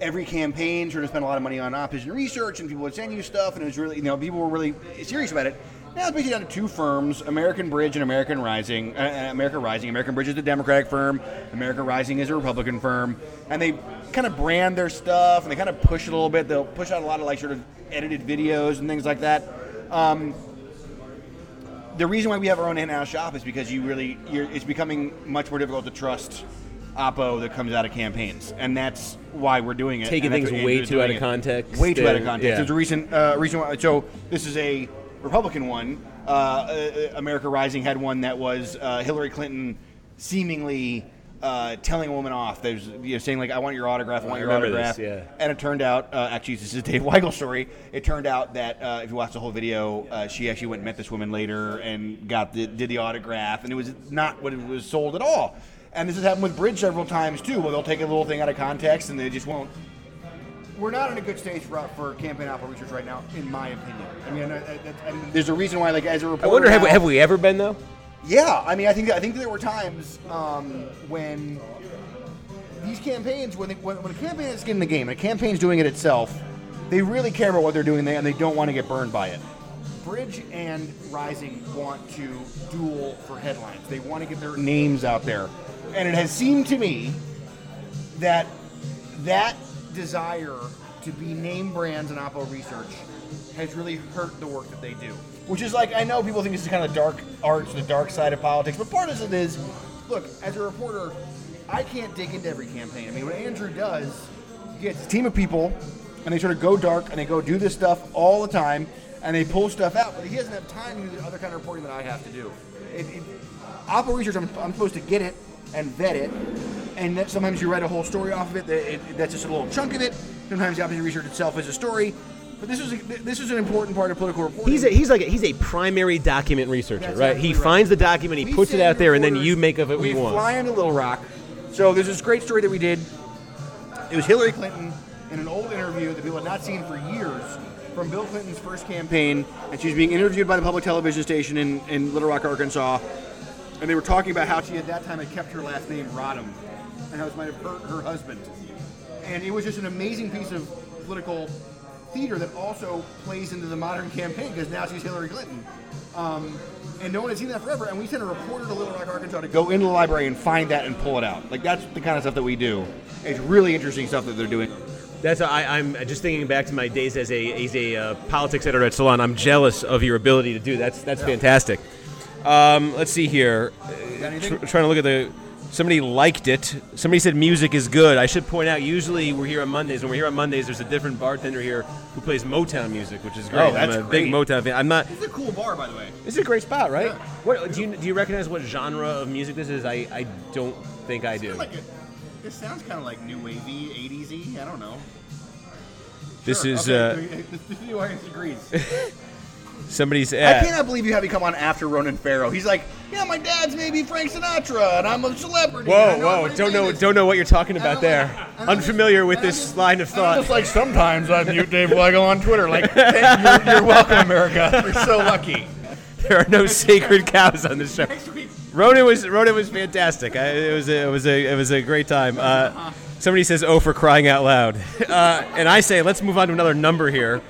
every campaign sort of spent a lot of money on opposition research, and people would send you stuff, and it was really, you know, people were really serious about it. Now it's basically down to two firms: American Bridge and American Rising. Uh, uh, America Rising. American Bridge is a Democratic firm. America Rising is a Republican firm, and they kind of brand their stuff, and they kind of push it a little bit. They'll push out a lot of like sort of edited videos and things like that. Um, the reason why we have our own in-house shop is because you really you're, it's becoming much more difficult to trust oppo that comes out of campaigns. And that's why we're doing it. Taking things way too out of context way too out of context. Yeah. there's a recent uh, reason why so this is a republican one. Uh, uh, america rising had one that was uh, hillary clinton seemingly uh, telling a woman off there's you know saying like i want your autograph i want I your autograph this, yeah. and it turned out, uh, actually, this is a Dave Weigel story. It turned out that uh, if you watch the whole video, uh, she actually went and met this woman later and got the, did the autograph, and it was not what it was sold at all. And this has happened with Bridge several times too, where they'll take a little thing out of context and they just won't. We're not in a good stage for, for campaign oppo research right now, in my opinion. I mean, I, I, and there's a reason why, like, as a reporter, I wonder have we, have we ever been though? Yeah, I mean, I think I think there were times um, when these campaigns, when, they, when when a campaign is getting the game, and a campaign's doing it itself, they really care about what they're doing there, and they don't want to get burned by it. Bridge and Rising want to duel for headlines. They want to get their names out there, and it has seemed to me that that desire to be name brands in Oppo Research has really hurt the work that they do. Which is like I know people think this is kind of dark arts, the dark side of politics, but part of it is, look, as a reporter, I can't dig into every campaign. I mean, what Andrew does, he gets a team of people, and they sort of go dark and they go do this stuff all the time, and they pull stuff out, but he doesn't have time to do the other kind of reporting that I have to do. It, it, Oppo Research, I'm, I'm supposed to get it and vet it, and that sometimes you write a whole story off of it. That it, that's just a little chunk of it. Sometimes the opposition research itself is a story, but this is a, this is an important part of political reporting. He's a, he's like a, he's a primary document researcher, That's right? He right. finds the document, he We puts it out there, and then you make of it what you want. We fly into Little Rock. So there's this great story that we did. It was Hillary Clinton in an old interview that people had not seen for years, from Bill Clinton's first campaign, and she was being interviewed by the public television station in, in Little Rock, Arkansas. And they were talking about how she at that time had kept her last name Rodham, and how it might have hurt her husband. And it was just an amazing piece of political theater that also plays into the modern campaign because now she's Hillary Clinton. Um, and no one had seen that forever. And we sent a reporter to Little Rock, Arkansas to go into the library and find that and pull it out. Like that's the kind of stuff that we do. It's really interesting stuff that they're doing. That's I, I'm just thinking back to my days as a as a uh, politics editor at Salon. I'm jealous of your ability to do that. That's that's fantastic. Um, let's see here. Tr- trying to look at the. Somebody liked it. Somebody said music is good. I should point out. Usually we're here on Mondays. When we're here on Mondays, there's a different bartender here who plays Motown music, which is great. Oh, that's I'm a big. Motown fan. I'm not. It's a cool bar, by the way. This is a great spot, right? Yeah. What do you do? You recognize what genre of music this is? I, I don't think I do. Like it, this sounds kind of like new wavy, 80s-y. I don't know. This Sure, is okay, uh, the the audience agrees. Somebody's. I cannot believe you have me come on after Ronan Farrow. He's like, yeah, my dad's maybe Frank Sinatra, and I'm a celebrity. Whoa, whoa! Don't know, don't know what you're talking about there. like- and I'm Unfamiliar with this line of thought. just like sometimes I mute Dave Weigel on Twitter. Like, hey, you're, you're welcome, America. You're so lucky. there are no sacred cows on this show. Ronan was Ronan was fantastic. I, it was a, it was a it was a great time. Uh, somebody says, "Oh, for crying out loud," uh, and I say, "Let's move on to another number here."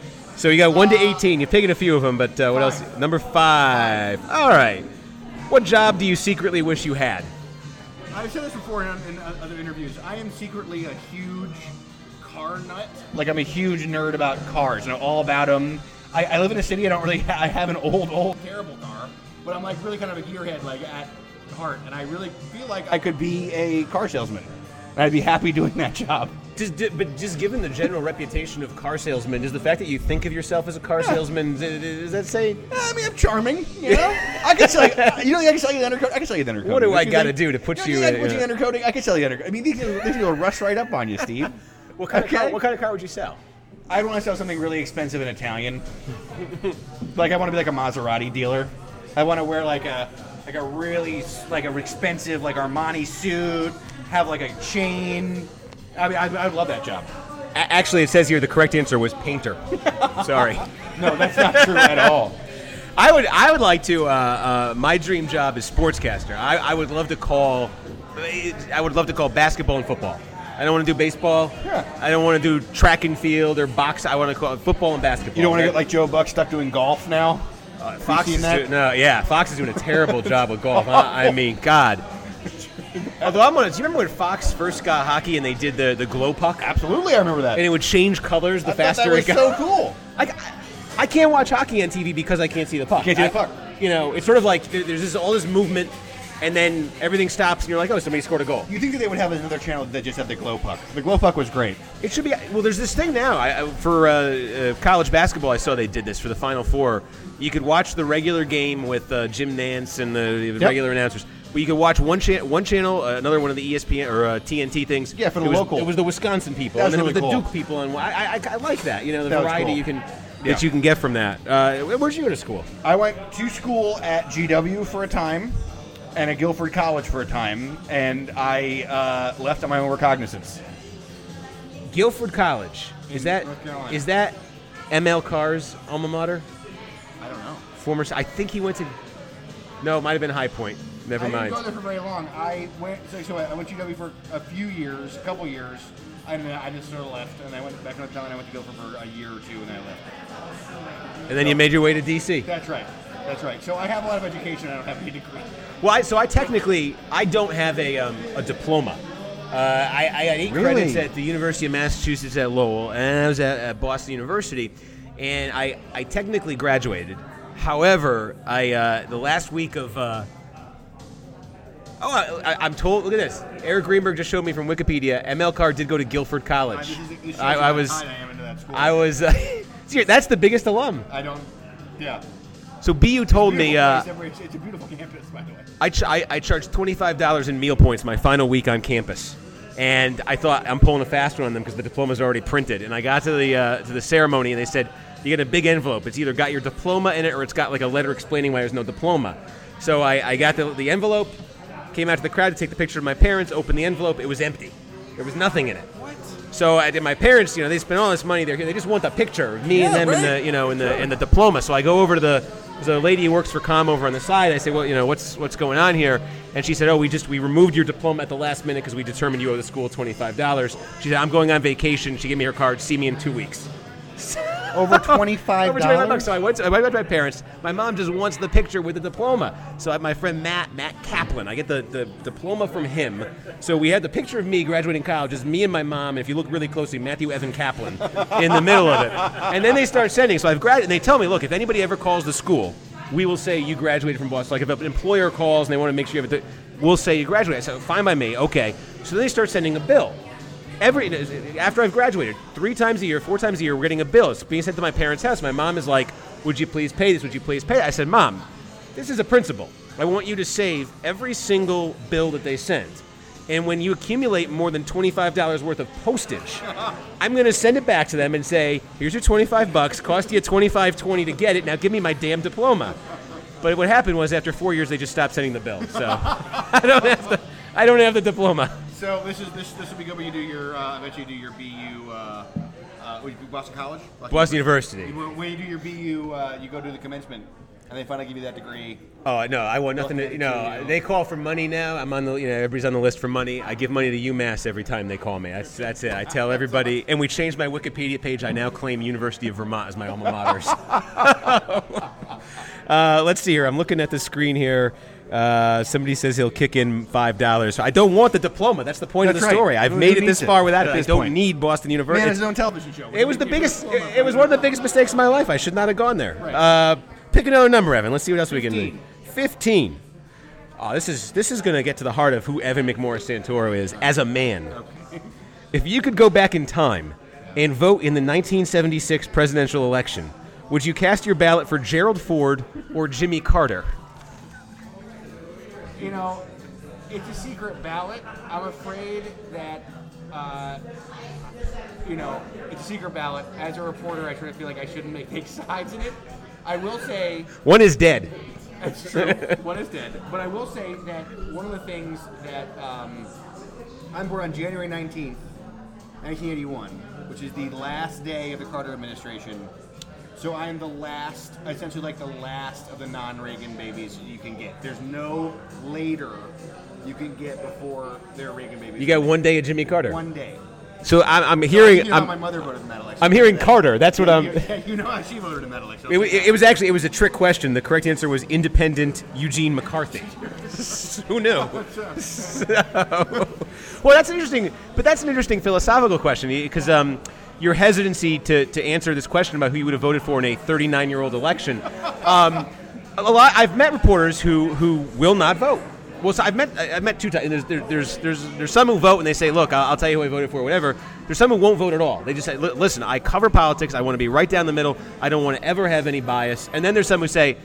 So you got one to eighteen. You're picking a few of them, but uh, what else? Number five. All right. What job do you secretly wish you had? I've said this before in, in other interviews. I am secretly a huge car nut. Like I'm a huge nerd about cars. You know all about them. I, I live in a city. I don't really. Ha- I have an old, old, terrible car, but I'm like really kind of a gearhead, like at heart, and I really feel like I could be a car salesman. And I'd be happy doing that job. Just, but just given the general reputation of car salesman, does the fact that you think of yourself as a car salesman, does that say I mean, I'm charming. You know, I can sell you. You know, I can sell you the undercoat. I can sell you the undercoat. What do I gotta do to put know, you in- can you yeah. in undercoating? I can sell you the undercoat. I mean, these will rush right up on you, Steve. what kind, of Okay. car, what kind of car would you sell? I'd want to sell something really expensive and Italian. like I want to be like a Maserati dealer. I want to wear like a like a really like a expensive like Armani suit. Have like a chain. I mean, I, I would love that job. A- actually, it says here the correct answer was painter. Sorry. No, that's not true at all. I would I would like to. Uh, uh, my dream job is sportscaster. I, I would love to call. I would love to call basketball and football. I don't want to do baseball. Yeah. I don't want to do track and field or box. I want to call it football and basketball. You don't want to get like Joe Buck stuck doing golf now. Uh, Fox is that? doing, no, yeah, Fox is doing a terrible job with golf. Huh? I mean, God. Although I'm gonna, do you remember when Fox first got hockey and they did the, the glow puck Absolutely, I remember that. and it would change colors the I thought faster that was it got? so cool. I, I can't watch hockey on TV because I can't see the puck. can't see the I- puck. You know, it's sort of like there- there's this, all this movement, and then everything stops, and you're like, oh, somebody scored a goal. You think that they would have another channel that just had the glow puck? The glow puck was great. It should be. Well, there's this thing now. I, I- for uh, uh, college basketball, I saw they did this for the Final Four. You could watch the regular game with uh, Jim Nance and the regular announcers. You could watch one cha- one channel, uh, another one of the ESPN or uh, TNT things. Yeah, for the it was, local. It was the Wisconsin people, and then really it was the cool. Duke people, and I, I, I like that. You know, the That variety cool. you can Yeah. that you can get from that. Uh, where'd you go to school? I went to school at GW for a time and at Guilford College for a time, and I uh, left on my own recognizance. Guilford College. Is that is that ML Carr's alma mater? I don't know. Former. I think he went to. No, it might have been High Point. Never I mind. didn't go there for very long. I went so, so I went to GW for a few years, a couple years, and then I just sort of left, and I went back to North and I went to Guilford for a year or two, and then I left. And then you made your way to DC. That's right. That's right. So I have a lot of education. I don't have any degree. Well, I, so I technically I don't have a, um, a diploma. Uh, I, I had eight Really? credits at the University of Massachusetts at Lowell, and I was at, at Boston University, and I, I technically graduated. However, I uh, the last week of uh, oh, I, I'm told. Look at this. Eric Greenberg just showed me from Wikipedia. ML Carr did go to Guilford College. I, I was I am into that school. I was. Uh, see, that's the biggest alum. I don't. Yeah. So BU told me. Uh. It's, it's a beautiful campus, by the way. I, ch- I, I charged $25 in meal points my final week on campus. And I thought I'm pulling a fast one on them because the diploma's already printed. And I got to the uh, to the ceremony and they said you get a big envelope. It's either got your diploma in it or it's got like a letter explaining why there's no diploma. So I, I got the, the envelope, came out to the crowd to take the picture of my parents, opened the envelope. It was empty. There was nothing in it. What? So I did my parents, you know, they spent all this money. They they just want the picture of me and Yeah, them in right. the you know in the in the diploma. So I go over to the there's a lady who works for Com over on the side. I say, well, you know, what's what's going on here? And she said, oh, we just we removed your diploma at the last minute because we determined you owe the school twenty five dollars. She said, I'm going on vacation. She gave me her card. See me in two weeks. Over twenty five Over 25 bucks. So I went, to, I went to my parents. My mom just wants the picture with the diploma. So I, my friend Matt, Matt Kaplan, I get the, the diploma from him. So we had the picture of me graduating college, just me and my mom. And if you look really closely, Matthew Evan Kaplan in the middle of it. And then they start sending. So I've graduated. And they tell me, look, if anybody ever calls the school, we will say you graduated from Boston. Like if an employer calls and they want to make sure you have it, we'll say you graduated. So fine by me. Okay. So then they start sending a bill every after I've graduated, three times a year, four times a year, we're getting a bill. It's being sent to my parents' house. My mom is like, "Would you please pay this? Would you please pay?" it?" I said, "Mom, this is a principle. I want you to save every single bill that they send." And when you accumulate more than $25 worth of postage, I'm going to send it back to them and say, "Here's your 25 bucks. Cost you 25.20 to get it. Now give me my damn diploma." But what happened was after 4 years they just stopped sending the bill. So I don't have the I don't have the diploma. So this is this this will be good when you do your uh, eventually do your BU uh, uh, you do, Boston College. Boston University. When when you do your BU, uh, you go to the commencement, and they finally give you that degree. Oh no, I want nothing to. You know, they call for money now. I'm on the. You know, everybody's on the list for money. I give money to UMass every time they call me. That's that's it. I tell everybody, and we changed my Wikipedia page. I now claim University of Vermont as my alma mater. uh, let's see here. I'm looking at the screen here. Uh, somebody says he'll kick in five dollars. I don't want the diploma. That's the point of the right. story. I've Who- made it this it far without it. I don't point? need Boston University. Man, It's- has his own television show. it was the biggest. It, it was one of the biggest mistakes of my life. I should not have gone there. Uh, pick another number, Evan. Let's see what else we can do. Fifteen. Oh, this is this is going to get to the heart of who Evan McMorris Santoro is as a man. Okay. If you could go back in time and vote in the 1976 presidential election, would you cast your ballot for Gerald Ford or Jimmy Carter? You know, it's a secret ballot. I'm afraid that, uh, you know, it's a secret ballot. As a reporter, I sort of feel like I shouldn't make take sides in it. I will say One is dead. that's true. One is dead. But I will say that one of the things that um, I'm born on January 19th, 1981, which is the last day of the Carter administration. So I am the last, essentially like the last of the non-Reagan babies you can get. There's no later you can get before they're Reagan babies. You got one day of Jimmy Carter. one day. So I'm, I'm You hearing. know how my I'm, mother voted in that election. I'm hearing Carter. That's what I'm. You, you know how she voted in that election. It, wa- it was actually it was a trick question. The correct answer was independent Eugene McCarthy. Who knew? So- well, that's an interesting, but that's an interesting philosophical question because um, your hesitancy to, to answer this question about who you would have voted for in a 39 year old election. Um, a lot. I've met reporters who who will not vote. Well, so I've met I've met two times. There's, there, there's there's there's some who vote and they say, look, I'll, I'll tell you who I voted for, whatever. There's some who won't vote at all. They just say, listen, I cover politics. I want to be right down the middle. I don't want to ever have any bias. And then there's some who say,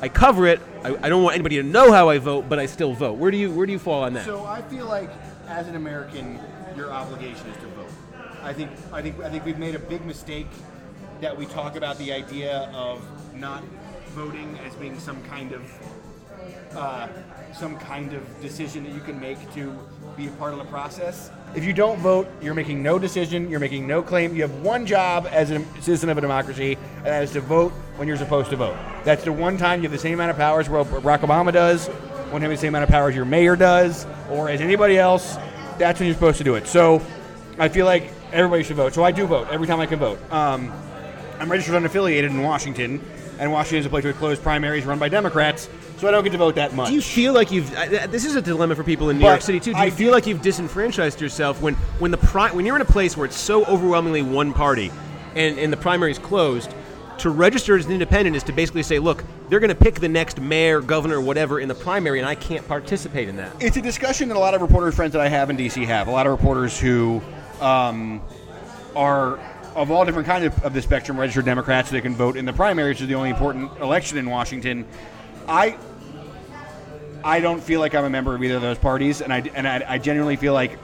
I cover it. I, I don't want anybody to know how I vote, but I still vote. Where do you where do you fall on that? So I feel like, as an American, your obligation is to. I think I think I think we've made a big mistake that we talk about the idea of not voting as being some kind of uh, some kind of decision that you can make to be a part of the process. If you don't vote, you're making no decision. You're making no claim. You have one job as a citizen of a democracy, and that is to vote when you're supposed to vote. That's the one time you have the same amount of powers where Barack Obama does, when you have the same amount of powers your mayor does, or as anybody else. That's when you're supposed to do it. So, I feel like everybody should vote. So I do vote every time I can vote. Um, I'm registered unaffiliated in Washington, and Washington is a place with closed primaries run by Democrats, so I don't get to vote that much. Do you feel like you've? Uh, this is a dilemma for people in New But York City too. Do you I feel like you've disenfranchised yourself when when the pri- when you're in a place where it's so overwhelmingly one party, and and the primary's closed? To register as an independent is to basically say, look, they're going to pick the next mayor, governor, whatever in the primary, and I can't participate in that. it's a discussion that a lot of reporter friends that I have in DC have. A lot of reporters who um, are of all different kinds of, of the spectrum, registered Democrats, that can vote in the primaries, is the only important election in Washington. I I don't feel like I'm a member of either of those parties, and I and I, I genuinely feel like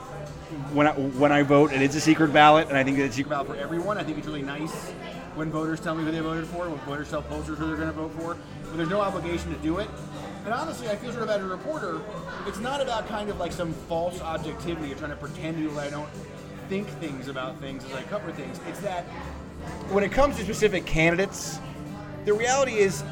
when I, when I vote, it's a secret ballot, and I think it's a secret ballot for everyone. I think it's really nice when voters tell me who they voted for, when voters tell posters who they're going to vote for, but there's no obligation to do it. And honestly, I feel sort of as a reporter, it's not about kind of like some false objectivity or trying to pretend that I don't think things about things as I cover things. It's that when it comes to specific candidates, the reality is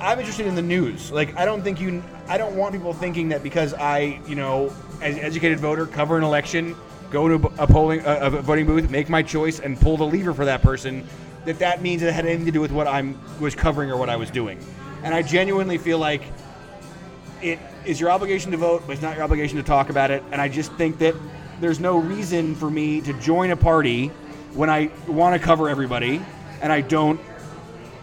I'm interested in the news. Like I don't think you I don't want people thinking that because I, you know, as an educated voter cover an election, go to a polling a, voting booth, make my choice and pull the lever for that person that that means it had anything to do with what I'm was covering or what I was doing. And I genuinely feel like it is your obligation to vote, but it's not your obligation to talk about it. And I just think that there's no reason for me to join a party when I want to cover everybody and I don't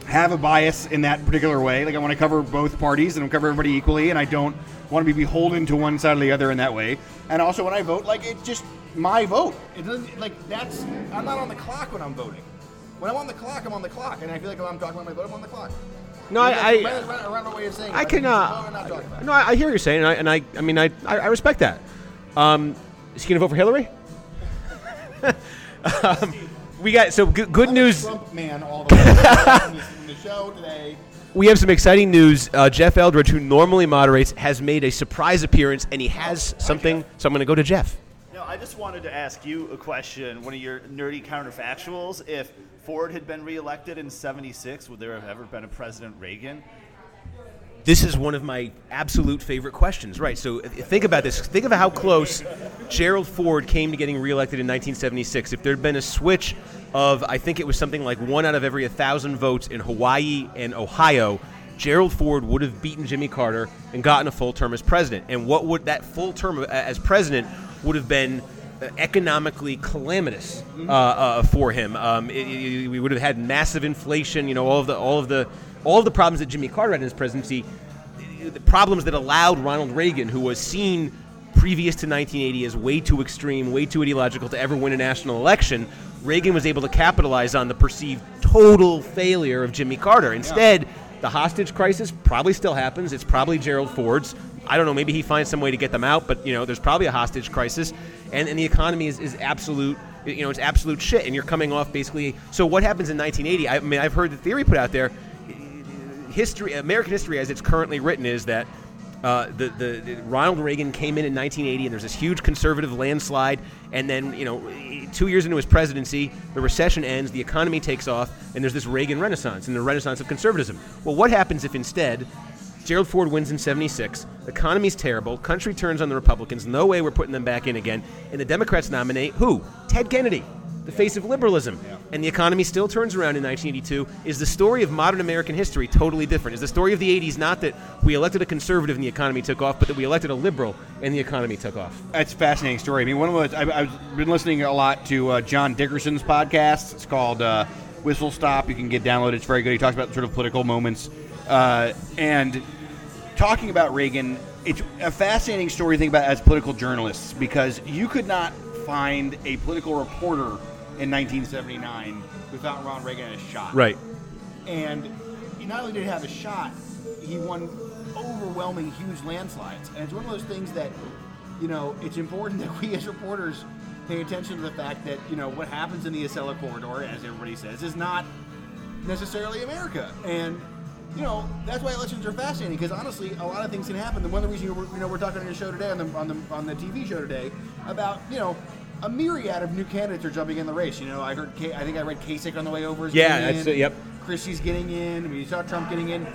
have a bias in that particular way. Like I want to cover both parties and I cover everybody equally, and I don't want to be beholden to one side or the other in that way. And also, when I vote, like it's just my vote. It doesn't like that's. I'm not on the clock when I'm voting. When I'm on the clock, I'm on the clock, and I feel like when I'm talking about my vote, I'm on the clock. No, I, I, That's a roundabout- roundabout way of saying I if can. Uh, vote, I'm not talking about it. no, I, I hear what you're saying, and I, and I, I mean, I, I, I respect that. Um, is he gonna vote for Hillary? um, we got so good, good I'm news. Trump man all the way. in the show today. We have some exciting news. Uh, Jeff Eldridge, who normally moderates, has made a surprise appearance, and he has something. So I'm going to go to Jeff. No, I just wanted to ask you a question, one of your nerdy counterfactuals. If Ford had been reelected in 76, would there have ever been a President Reagan? This is one of my absolute favorite questions. Right. So think about this. Think about how close Gerald Ford came to getting reelected in 1976. If there had been a switch of, I think it was something like one out of every 1,000 votes in Hawaii and Ohio, Gerald Ford would have beaten Jimmy Carter and gotten a full term as president. And what would that full term as president would have been uh, economically calamitous uh, uh, for him. Um, it- it- we would have had massive inflation. You know, all of the all of the all the problems that Jimmy Carter had in his presidency, the problems that allowed Ronald Reagan, who was seen previous to 1980 as way too extreme, way too ideological to ever win a national election, Reagan was able to capitalize on the perceived total failure of Jimmy Carter. Instead, the hostage crisis probably still happens. It's probably Gerald Ford's. I don't know. Maybe he finds some way to get them out, but you know, there's probably a hostage crisis, and, and the economy is, is absolute. You know, it's absolute shit, and you're coming off basically. So what happens in 1980? I mean, I've heard the theory put out there history, American history as it's currently written, is that uh, the, the the Ronald Reagan came in in 1980, and there's this huge conservative landslide, and then you know, two years into his presidency, the recession ends, the economy takes off, and there's this Reagan Renaissance and the Renaissance of conservatism. Well, what happens if instead? Gerald Ford wins in 76. Economy's terrible. Country turns on the Republicans. No way we're putting them back in again. And the Democrats nominate who? Ted Kennedy, the face of liberalism. And the economy still turns around in 1982. Is the story of modern American history totally different? Is the story of the 80s not that we elected a conservative and the economy took off, but that we elected a liberal and the economy took off? That's a fascinating story. I mean, one of the I've, I've been listening a lot to uh, John Dickerson's podcast. It's called uh, Whistle Stop. You can get downloaded. It's very good. He talks about sort of political moments uh, and talking about Reagan. It's a fascinating story to think about as political journalists because you could not find a political reporter in 1979 without Ron Reagan a shot. Right. And he not only did he have a shot, he won overwhelming, huge landslides. And it's one of those things that, you know, it's important that we as reporters pay attention to the fact that, you know, what happens in the Acela corridor, as everybody says, is not necessarily America. And, you know, that's why elections are fascinating because honestly, a lot of things can happen. And one of the reasons we're, you know, we're talking on the show today, on the, on the, on the TV show today, about, you know, a myriad of new candidates are jumping in the race. You know, I heard, K- I think I read Kasich on the way over. Yeah, that's it, yep. Christie's getting in. We saw Trump getting in.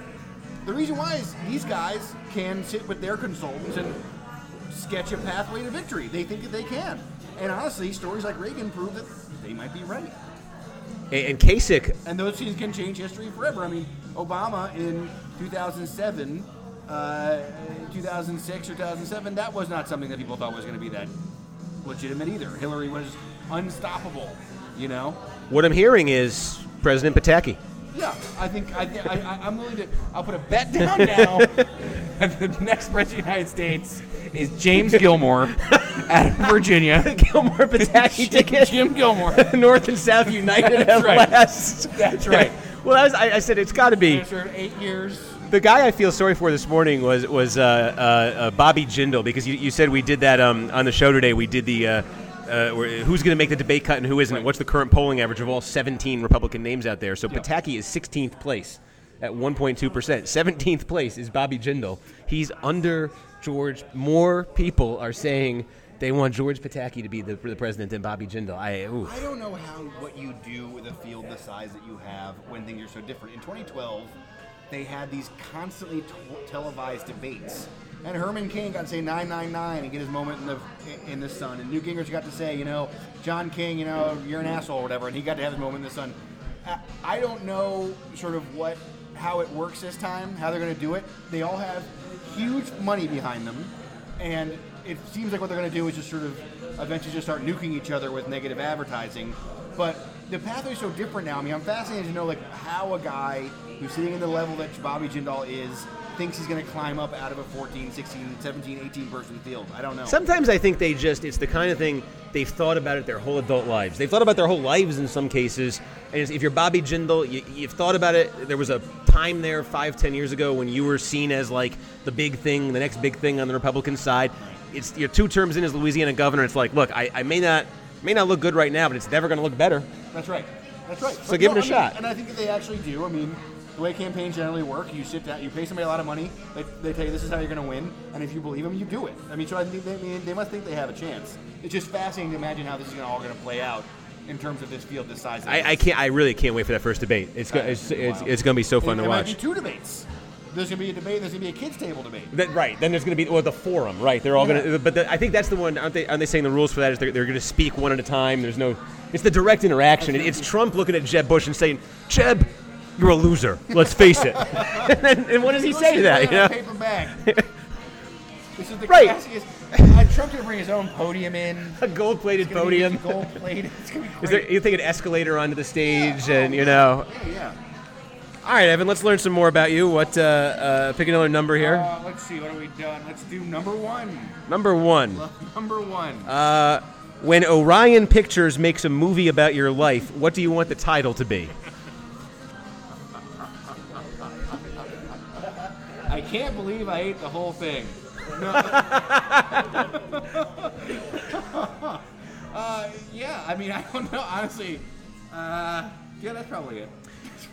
The reason why is these guys can sit with their consultants and sketch a pathway to victory. They think that they can. And honestly, stories like Reagan prove that they might be right. And, and Kasich, And those things can change history forever. I mean, Obama in 2007, uh, 2006 or 2007, that was not something that people thought was going to be that legitimate either. Hillary was unstoppable, you know? what I'm hearing is President Pataki. Yeah, I think I, I, I, I'm willing to. I'll put a bet down now. That the next president of the United States is James Gilmore out of Virginia. Gilmore Pataki ticket. Jim Gilmore. North and South united at That's right. last. That's right. well, I, was, I, I said it's got to be. After eight years. The guy I feel sorry for this morning was was uh, uh, uh, Bobby Jindal because you, you said we did that um, on the show today. We did the uh, uh, who's going to make the debate cut and who isn't. What's the current polling average of all 17 Republican names out there? So Pataki is 16th place at 1.2 percent. 17th place is Bobby Jindal. He's under George. More people are saying They want George Pataki to be the, the president than Bobby Jindal. I ooh. I don't know how what you do with a field the size that you have when things are so different. In 2012, they had these constantly t- televised debates, and Herman Cain got to say 999 and get his moment in the in the sun, and Newt Gingrich got to say, you know, John King, you know, you're an asshole or whatever, and he got to have his moment in the sun. I, don't know sort of what how it works this time, how they're going to do it. They all have huge money behind them, and it seems like what they're going to do is just sort of eventually just start nuking each other with negative advertising. But the pathway is so different now. I mean, I'm fascinated to know like how a guy who's sitting in the level that Bobby Jindal is thinks he's going to climb up out of a 14, 16, 17, 18 person field. I don't know. Sometimes I think they just, it's the kind of thing they've thought about it their whole adult lives. They've thought about their whole lives in some cases. And if you're Bobby Jindal, you, you've thought about it. There was a time there five, ten years ago when you were seen as like the big thing, the next big thing on the Republican side. It's You're two terms in as Louisiana governor. It's like, look, I, I may not may not look good right now, but it's never going to look better. That's right. That's right. So give it a I mean, shot. And I think that they actually do. I mean, the way campaigns generally work, you sit down, you pay somebody a lot of money, they, they tell you this is how you're going to win, and if you believe them, you do it. I mean, so I think they, I mean, they must think they have a chance. It's just fascinating to imagine how this is gonna, all going to play out in terms of this field this size. I, I can't. I really can't wait for that first debate. It's go, it's, it's, it's going to be so fun there to might be watch. two debates. There's going to be a debate. There's going to be a kids' table debate. That, right. Then there's going to be or the forum. Right. They're all Yeah. going to. But the, I think that's the one. Aren't they? Aren't they saying the rules for that is they're, they're going to speak one at a time? There's no. It's the direct interaction. It- It's Trump looking at Jeb Bush and saying, "Jeb, you're a loser. Let's face it." and, then, and what does he say to that? You Put it in a know. paper bag. this is the Right. classiest. Uh, Trump's to bring his own podium in. A gold-plated gonna podium. Gold plated. It's to be Is there, you think an escalator onto the stage, and you know? Yeah, yeah. All right, Evan. Let's learn some more about you. What? Uh, uh, pick another number here. Uh, let's see, what have we done? Let's do number one. number one. Number one. Uh, when Orion Pictures makes a movie about your life, what do you want the title to be? I can't believe I ate the whole thing. No. uh, yeah, I mean, I don't know. Honestly, uh, yeah, that's probably it.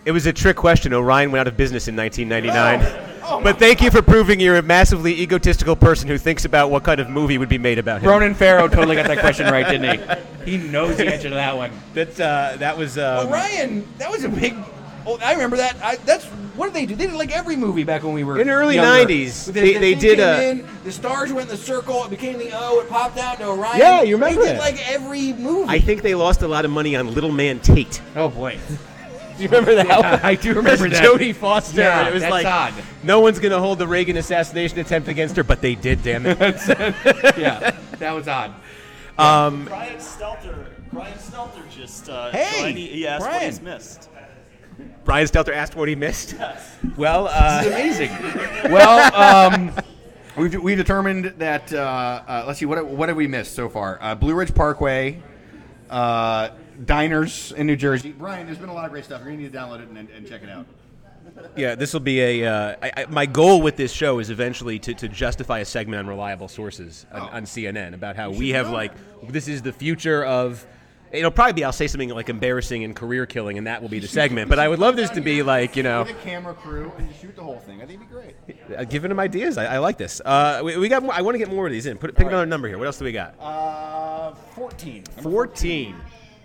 It was a trick question. Orion went out of business in 1999. but thank you for proving you're a massively egotistical person who thinks about what kind of movie would be made about him. Ronan Farrow totally got that question right, didn't he? He knows the answer to that one. That uh, that was. Um, Orion, that was a big. Oh, I remember that. I, that's what did they do? They did like every movie back when we were In the early younger. 90s, The- they- the they did came a- in, the stars went in the circle. It became the O. It popped out to Orion. Yeah, you remember They did that. like every movie. I think they lost a lot of money on Little Man Tate. oh boy, Do you remember that? Yeah, I do remember It that. Jodie Foster. Yeah, and it was that's like odd. no one's going to hold the Reagan assassination attempt against her, but they did. Damn it. yeah, that was odd. Um, Brian Stelter. Brian Stelter just uh, Hey, joined. He, he asked what Brian. he's missed. Brian Stelter asked what he missed. Well, uh, amazing. well, um, we've, we've determined that. Uh, uh, let's see, what what have we missed so far? Uh, Blue Ridge Parkway, uh, diners in New Jersey. Brian, there's been a lot of great stuff. You're gonna need to download it and, and check it out. Yeah, this will be a. Uh, I, I, my goal with this show is eventually to, to justify a segment on reliable sources on, on CNN about how we have like this is the future of. It'll probably be I'll say something like embarrassing and career killing, and that will be the segment. But I would love this to be like you know, with a camera crew and just shoot the whole thing. I think it'd be great. uh, giving them ideas. I, I like this. Uh, we, we got. More, I want to get more of these in. Put pick another number here. What else do we got? Uh, 14. Number 14.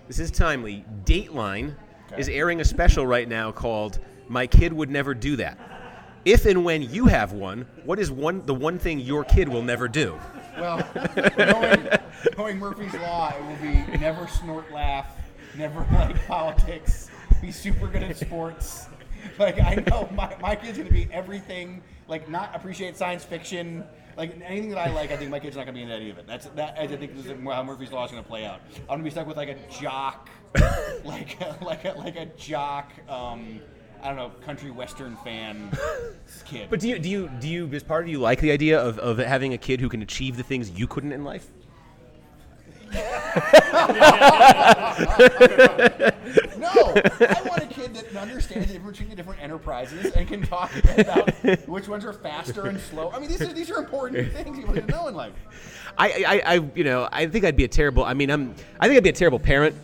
This is timely. Dateline is airing a special right now called "My Kid Would Never Do That." If and when you have one, what is one the one thing your kid will never do? Well, knowing, knowing Murphy's Law, it will be never snort laugh, never like politics, be super good at sports. Like, I know my, my kid's going to be everything, like, not appreciate science fiction. Like, anything that I like, I think my kid's not going to be into any of it. That's that. I think this is how Murphy's Law is going to play out. I'm going to be stuck with, like, a jock, like, a, like, a, like a jock, um, I don't know, country western fan kid. But do you do you do you as part of you like the idea of, of having a kid who can achieve the things you couldn't in life? No, I want a kid that understands the difference between the different enterprises and can talk about which ones are faster and slow. I mean, these are these are important things you want to know in life. I, I, I, you know, I think I'd be a terrible. I mean, I'm. I think I'd be a terrible parent.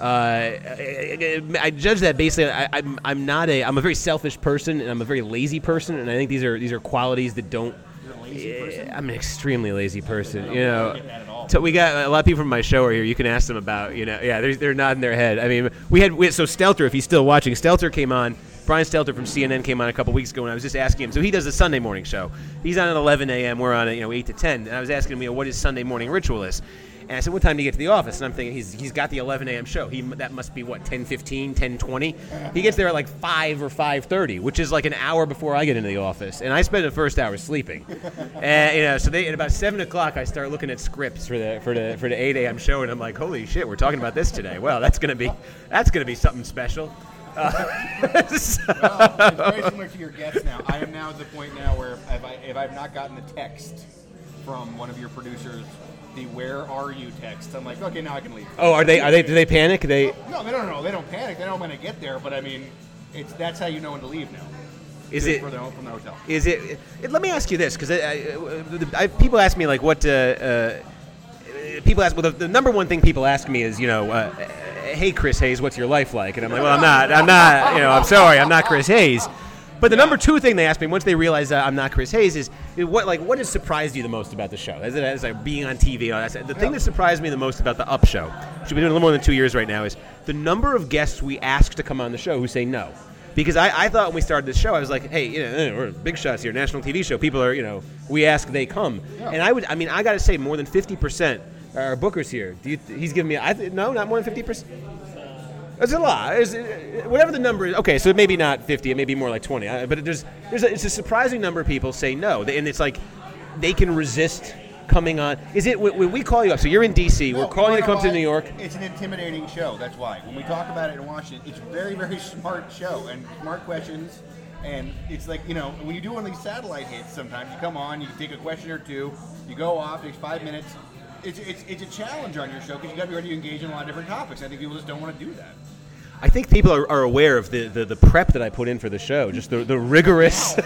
Uh, I, I judge that basically. I, I'm, I'm not a. I'm a very selfish person, and I'm a very lazy person, and I think these are these are qualities that don't. You're a lazy person. I'm an extremely lazy person. I You know, So we got a lot of people from my show are here. You can ask them about, you know, yeah, they're, they're nodding their head. I mean, we had we, so Stelter, if he's still watching, Stelter came on. Brian Stelter from CNN came on a couple weeks ago, and I was just asking him. So he does a Sunday morning show. He's on at 11 a.m. We're on at you know 8 to 10, and I was asking him, you know, what his Sunday morning ritual is. And I said, what time do you get to the office? And I'm thinking, he's, he's got the 11 a.m. show. He That must be, what, 10.15, 10.20? He gets there at like 5 or 5.30, which is like an hour before I get into the office. And I spend the first hour sleeping. and, you know, so they, at about 7 o'clock, I start looking at scripts for the, for the, for the 8 a.m. show, and I'm like, holy shit, we're talking about this today. Well, that's going to be, that's going to be something special. Uh, Well, it's very similar to your guests now. I am now at the point now where if, I, if I've not gotten the text from one of your producers, the "Where are you?" text, I'm like, okay, now I can leave. oh, are they, are they, do they panic? They, No, they don't know. They don't panic. They know when to get there. But I mean, it's that's how you know when to leave now. is it, for the, from the hotel? Is it? it- Let me ask you this, because I, I, I, people ask me like what. Uh, uh, people ask. Well, the, the number one thing people ask me is, you know, uh, hey Chris Hayes, what's your life like? And I'm like, well, I'm not. I'm not. You know, I'm sorry, I'm not Chris Hayes. But the number two thing they asked me once they realize uh, I'm not Chris Hayes is what like what has surprised you the most about the show? Is it as like being on TV? All that stuff. The thing that surprised me the most about the Up Show, which we've been doing a little more than two years right now, is the number of guests we ask to come on the show who say no. Because I, I thought when we started this show, I was like, hey, you know, we're big shots here, national TV show. People are, you know, we ask, they come. And I would, I mean, I got to say, more than 50% are bookers here. Do you, he's giving me, I th- no, not more than 50%. It's a lot. It's, whatever the number is. Okay, so it may be not 50. It may be more like 20. Uh, But there's, there's a, it's a surprising number of people say no. They- And it's like they can resist coming on. Is it when we call you up? So you're in D.C. We're calling you to come to? New York. It's an intimidating show. That's why. When we talk about it in Washington, it's a very, very smart show and smart questions. And it's like, you know, when you do one of these satellite hits, sometimes you come on, you take a question or two, you go off, takes five minutes. It's, it's, it's a challenge on your show because you got to be ready to engage in a lot of different topics. I think people just don't want to do that. I think people are, are aware of the, the, the prep that I put in for the show. Just the, the rigorous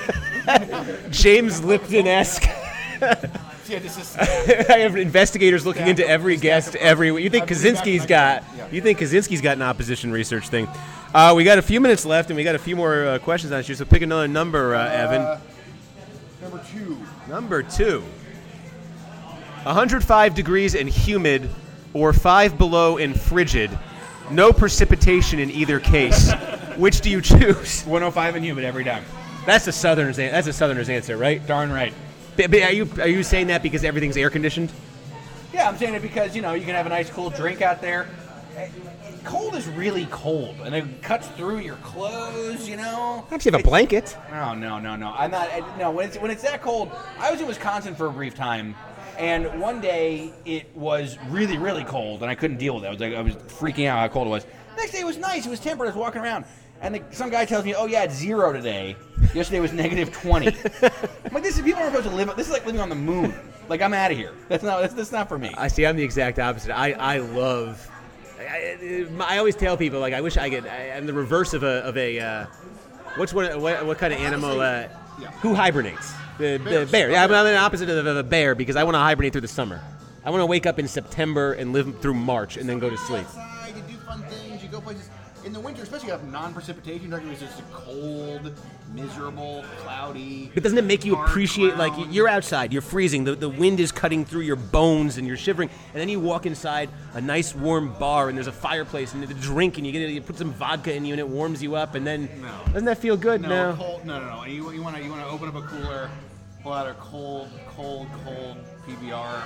James Lipton esque. Yeah, this is. I have investigators looking into every guest every week. You think I've been back Kaczynski's got? You think Kaczynski's got an opposition research thing? Uh, we got a few minutes left, and we got a few more uh, questions on you. So pick another number, uh, Evan. Uh, number two. Number two. 105 degrees and humid, or five below and frigid. No precipitation in either case. Which do you choose? 105 and humid every time. That's a southerner's. an- That's a southerner's answer, right? Darn right. But- but Are you are you saying that because everything's air conditioned? Yeah, I'm saying it because you know you can have a nice cool drink out there. Cold is really cold, and it cuts through your clothes. You know. Perhaps you have a blanket. No, no, no, no. I'm not. I- No, when it's when it's that cold. I was in Wisconsin for a brief time, and one day it was really, really cold, and I couldn't deal with it. I was like, I was freaking out how cold it was. Next day it was nice. It was temperate. I was walking around, and the, some guy tells me, "Oh yeah, it's zero today. Yesterday was negative 20." I'm like, this is people are supposed to live. This is like living on the moon. Like I'm out of here. That's not. That's, that's not for me. I see. I'm the exact opposite. I, I love. I, I, always tell people like I wish I could. I, I'm the reverse of a of a. Uh, what's one? What, what kind of animal? Uh, Who hibernates? The, the bear. Yeah, I'm, I'm the opposite of, a bear because I want to hibernate through the summer. I want to wake up in September and live through March and then go to sleep. Outside, you do fun things. You go places. In the winter, especially you have non-precipitation. You're talking about just cold, miserable, cloudy. But doesn't it make you appreciate like you're outside, you're freezing, the, the wind is cutting through your bones and you're shivering, and then you walk inside a nice warm bar and there's a fireplace and there's a drink and you get you put some vodka in you and it warms you up and then No. doesn't that feel good? No, No. cold. No, no, no. You, you want to you want to open up a cooler, pull out a cold, cold, cold PBR,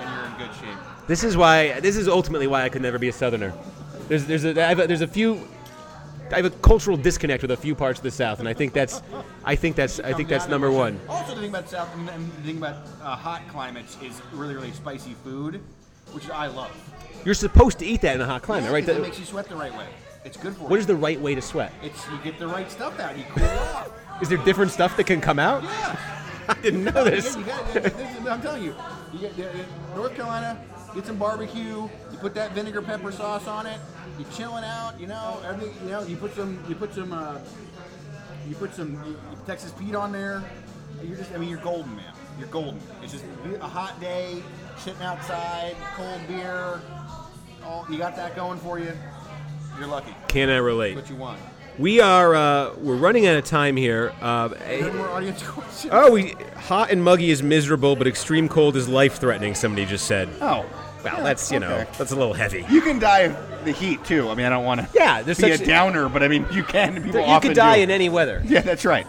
and you're in good shape. This is why this is ultimately why I could never be a southerner. There's there's a, I have a there's a few I have a cultural disconnect with a few parts of the South, and I think that's I think that's I think that's number one. Also, the thing about South, and the thing about uh, hot climates is really, really spicy food, which I love. You're supposed to eat that in a hot climate, right? That- it makes you sweat the right way. It's good for what you. is the right way to sweat? It's you get the right stuff out. You cool off. Is there different stuff that can come out? Yeah. I didn't know this. You got, this is- I'm telling you, you get uh, North Carolina, get some barbecue. You put that vinegar pepper sauce on it. You're chilling out. You know, everything. You know, you put some. You put some. Uh, you put some Texas Pete on there. You're just. I mean, you're golden, man. You're golden. It's just a hot day, sitting outside, cold beer. All you got that going for you. You're lucky. Can I relate? What you want. We are uh, we're running out of time here. Uh, Any more audience questions? oh, we hot and muggy is miserable, but extreme cold is life threatening. Somebody just said. Oh, Well, that's you know that's a little heavy. you can die of the heat too. I mean, I don't want to. Yeah, there's be such a downer, but I mean, you can. People you often could die do. in any weather. Yeah, that's right.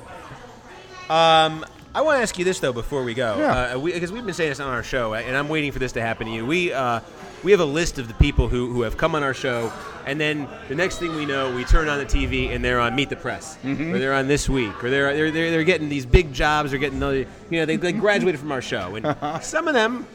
Um, I want to ask you this though before we go, Yeah. uh, we, because we've been saying this on our show, and I'm waiting for this to happen to you. We uh, we have a list of the people who, who have come on our show, and then the next thing we know, we turn on the TV and they're on Meet the Press, or they're on This Week, or they're they're they're, they're getting these big jobs, they're getting the, you know they, they graduated from our show, and some of them.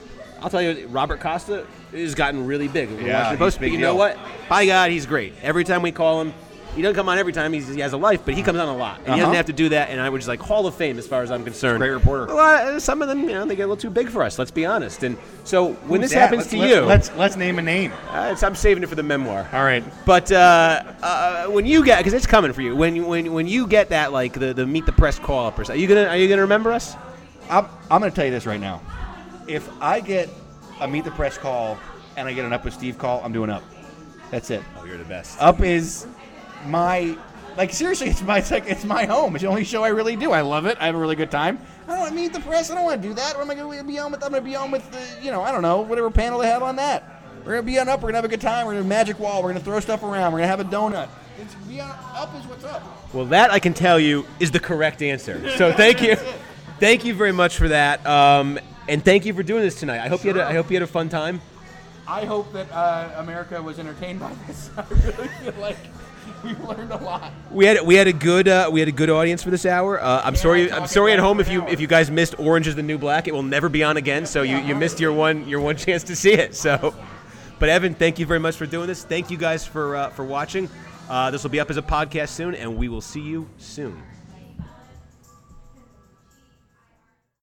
I'll tell you, Robert Costa has gotten really big. Yeah, Washington Post, but you know deal. what? By God, he's great. Every time we call him, he doesn't come on every time. He's, he has a life, but he comes on a lot, and he doesn't Uh-huh. have to do that. And I was just like Hall of Fame as far as I'm concerned. Great reporter. Well, uh, some of them, you know, they get a little too big for us. Let's be honest. And so when this happens to you, let's let's name a name. uh, it's, I'm saving it for the memoir. All right. But uh, uh, when you get, because it's coming for you, when you- when when you get that like the, the meet the press call up or something, are you gonna are you gonna remember us? I'm, I'm going to tell you this right now. If I get a meet the press call and I get an up with Steve call, I'm doing up. That's it. Oh, you're the best. Up is my like seriously, it's my it's like it's my home. It's the only show I really do. I love it. I have a really good time. I don't want to meet the press. I don't want to do that. What am I going to be on with? I'm going to be on with the, you know, I don't know, whatever panel they have on that. We're going to be on up. We're going to have a good time. We're going to magic wall. We're going to throw stuff around. We're going to have a donut. It's be on up is what's up. Well, that I can tell you is the correct answer. So thank you, thank you very much for that, um, and thank you for doing this tonight. I hope you had a, I hope you had a fun time. I hope that uh, America was entertained by this. I really feel like we learned a lot. We had we had a good uh, we had a good audience for this hour. Uh, I'm sorry I'm sorry at home if you hour. if you guys missed Orange is the New Black. It will never be on again. So you, you missed your one your one chance to see it. So, but Evan, thank you very much for doing this. Thank you guys for uh, for watching. Uh, this will be up as a podcast soon, and we will see you soon.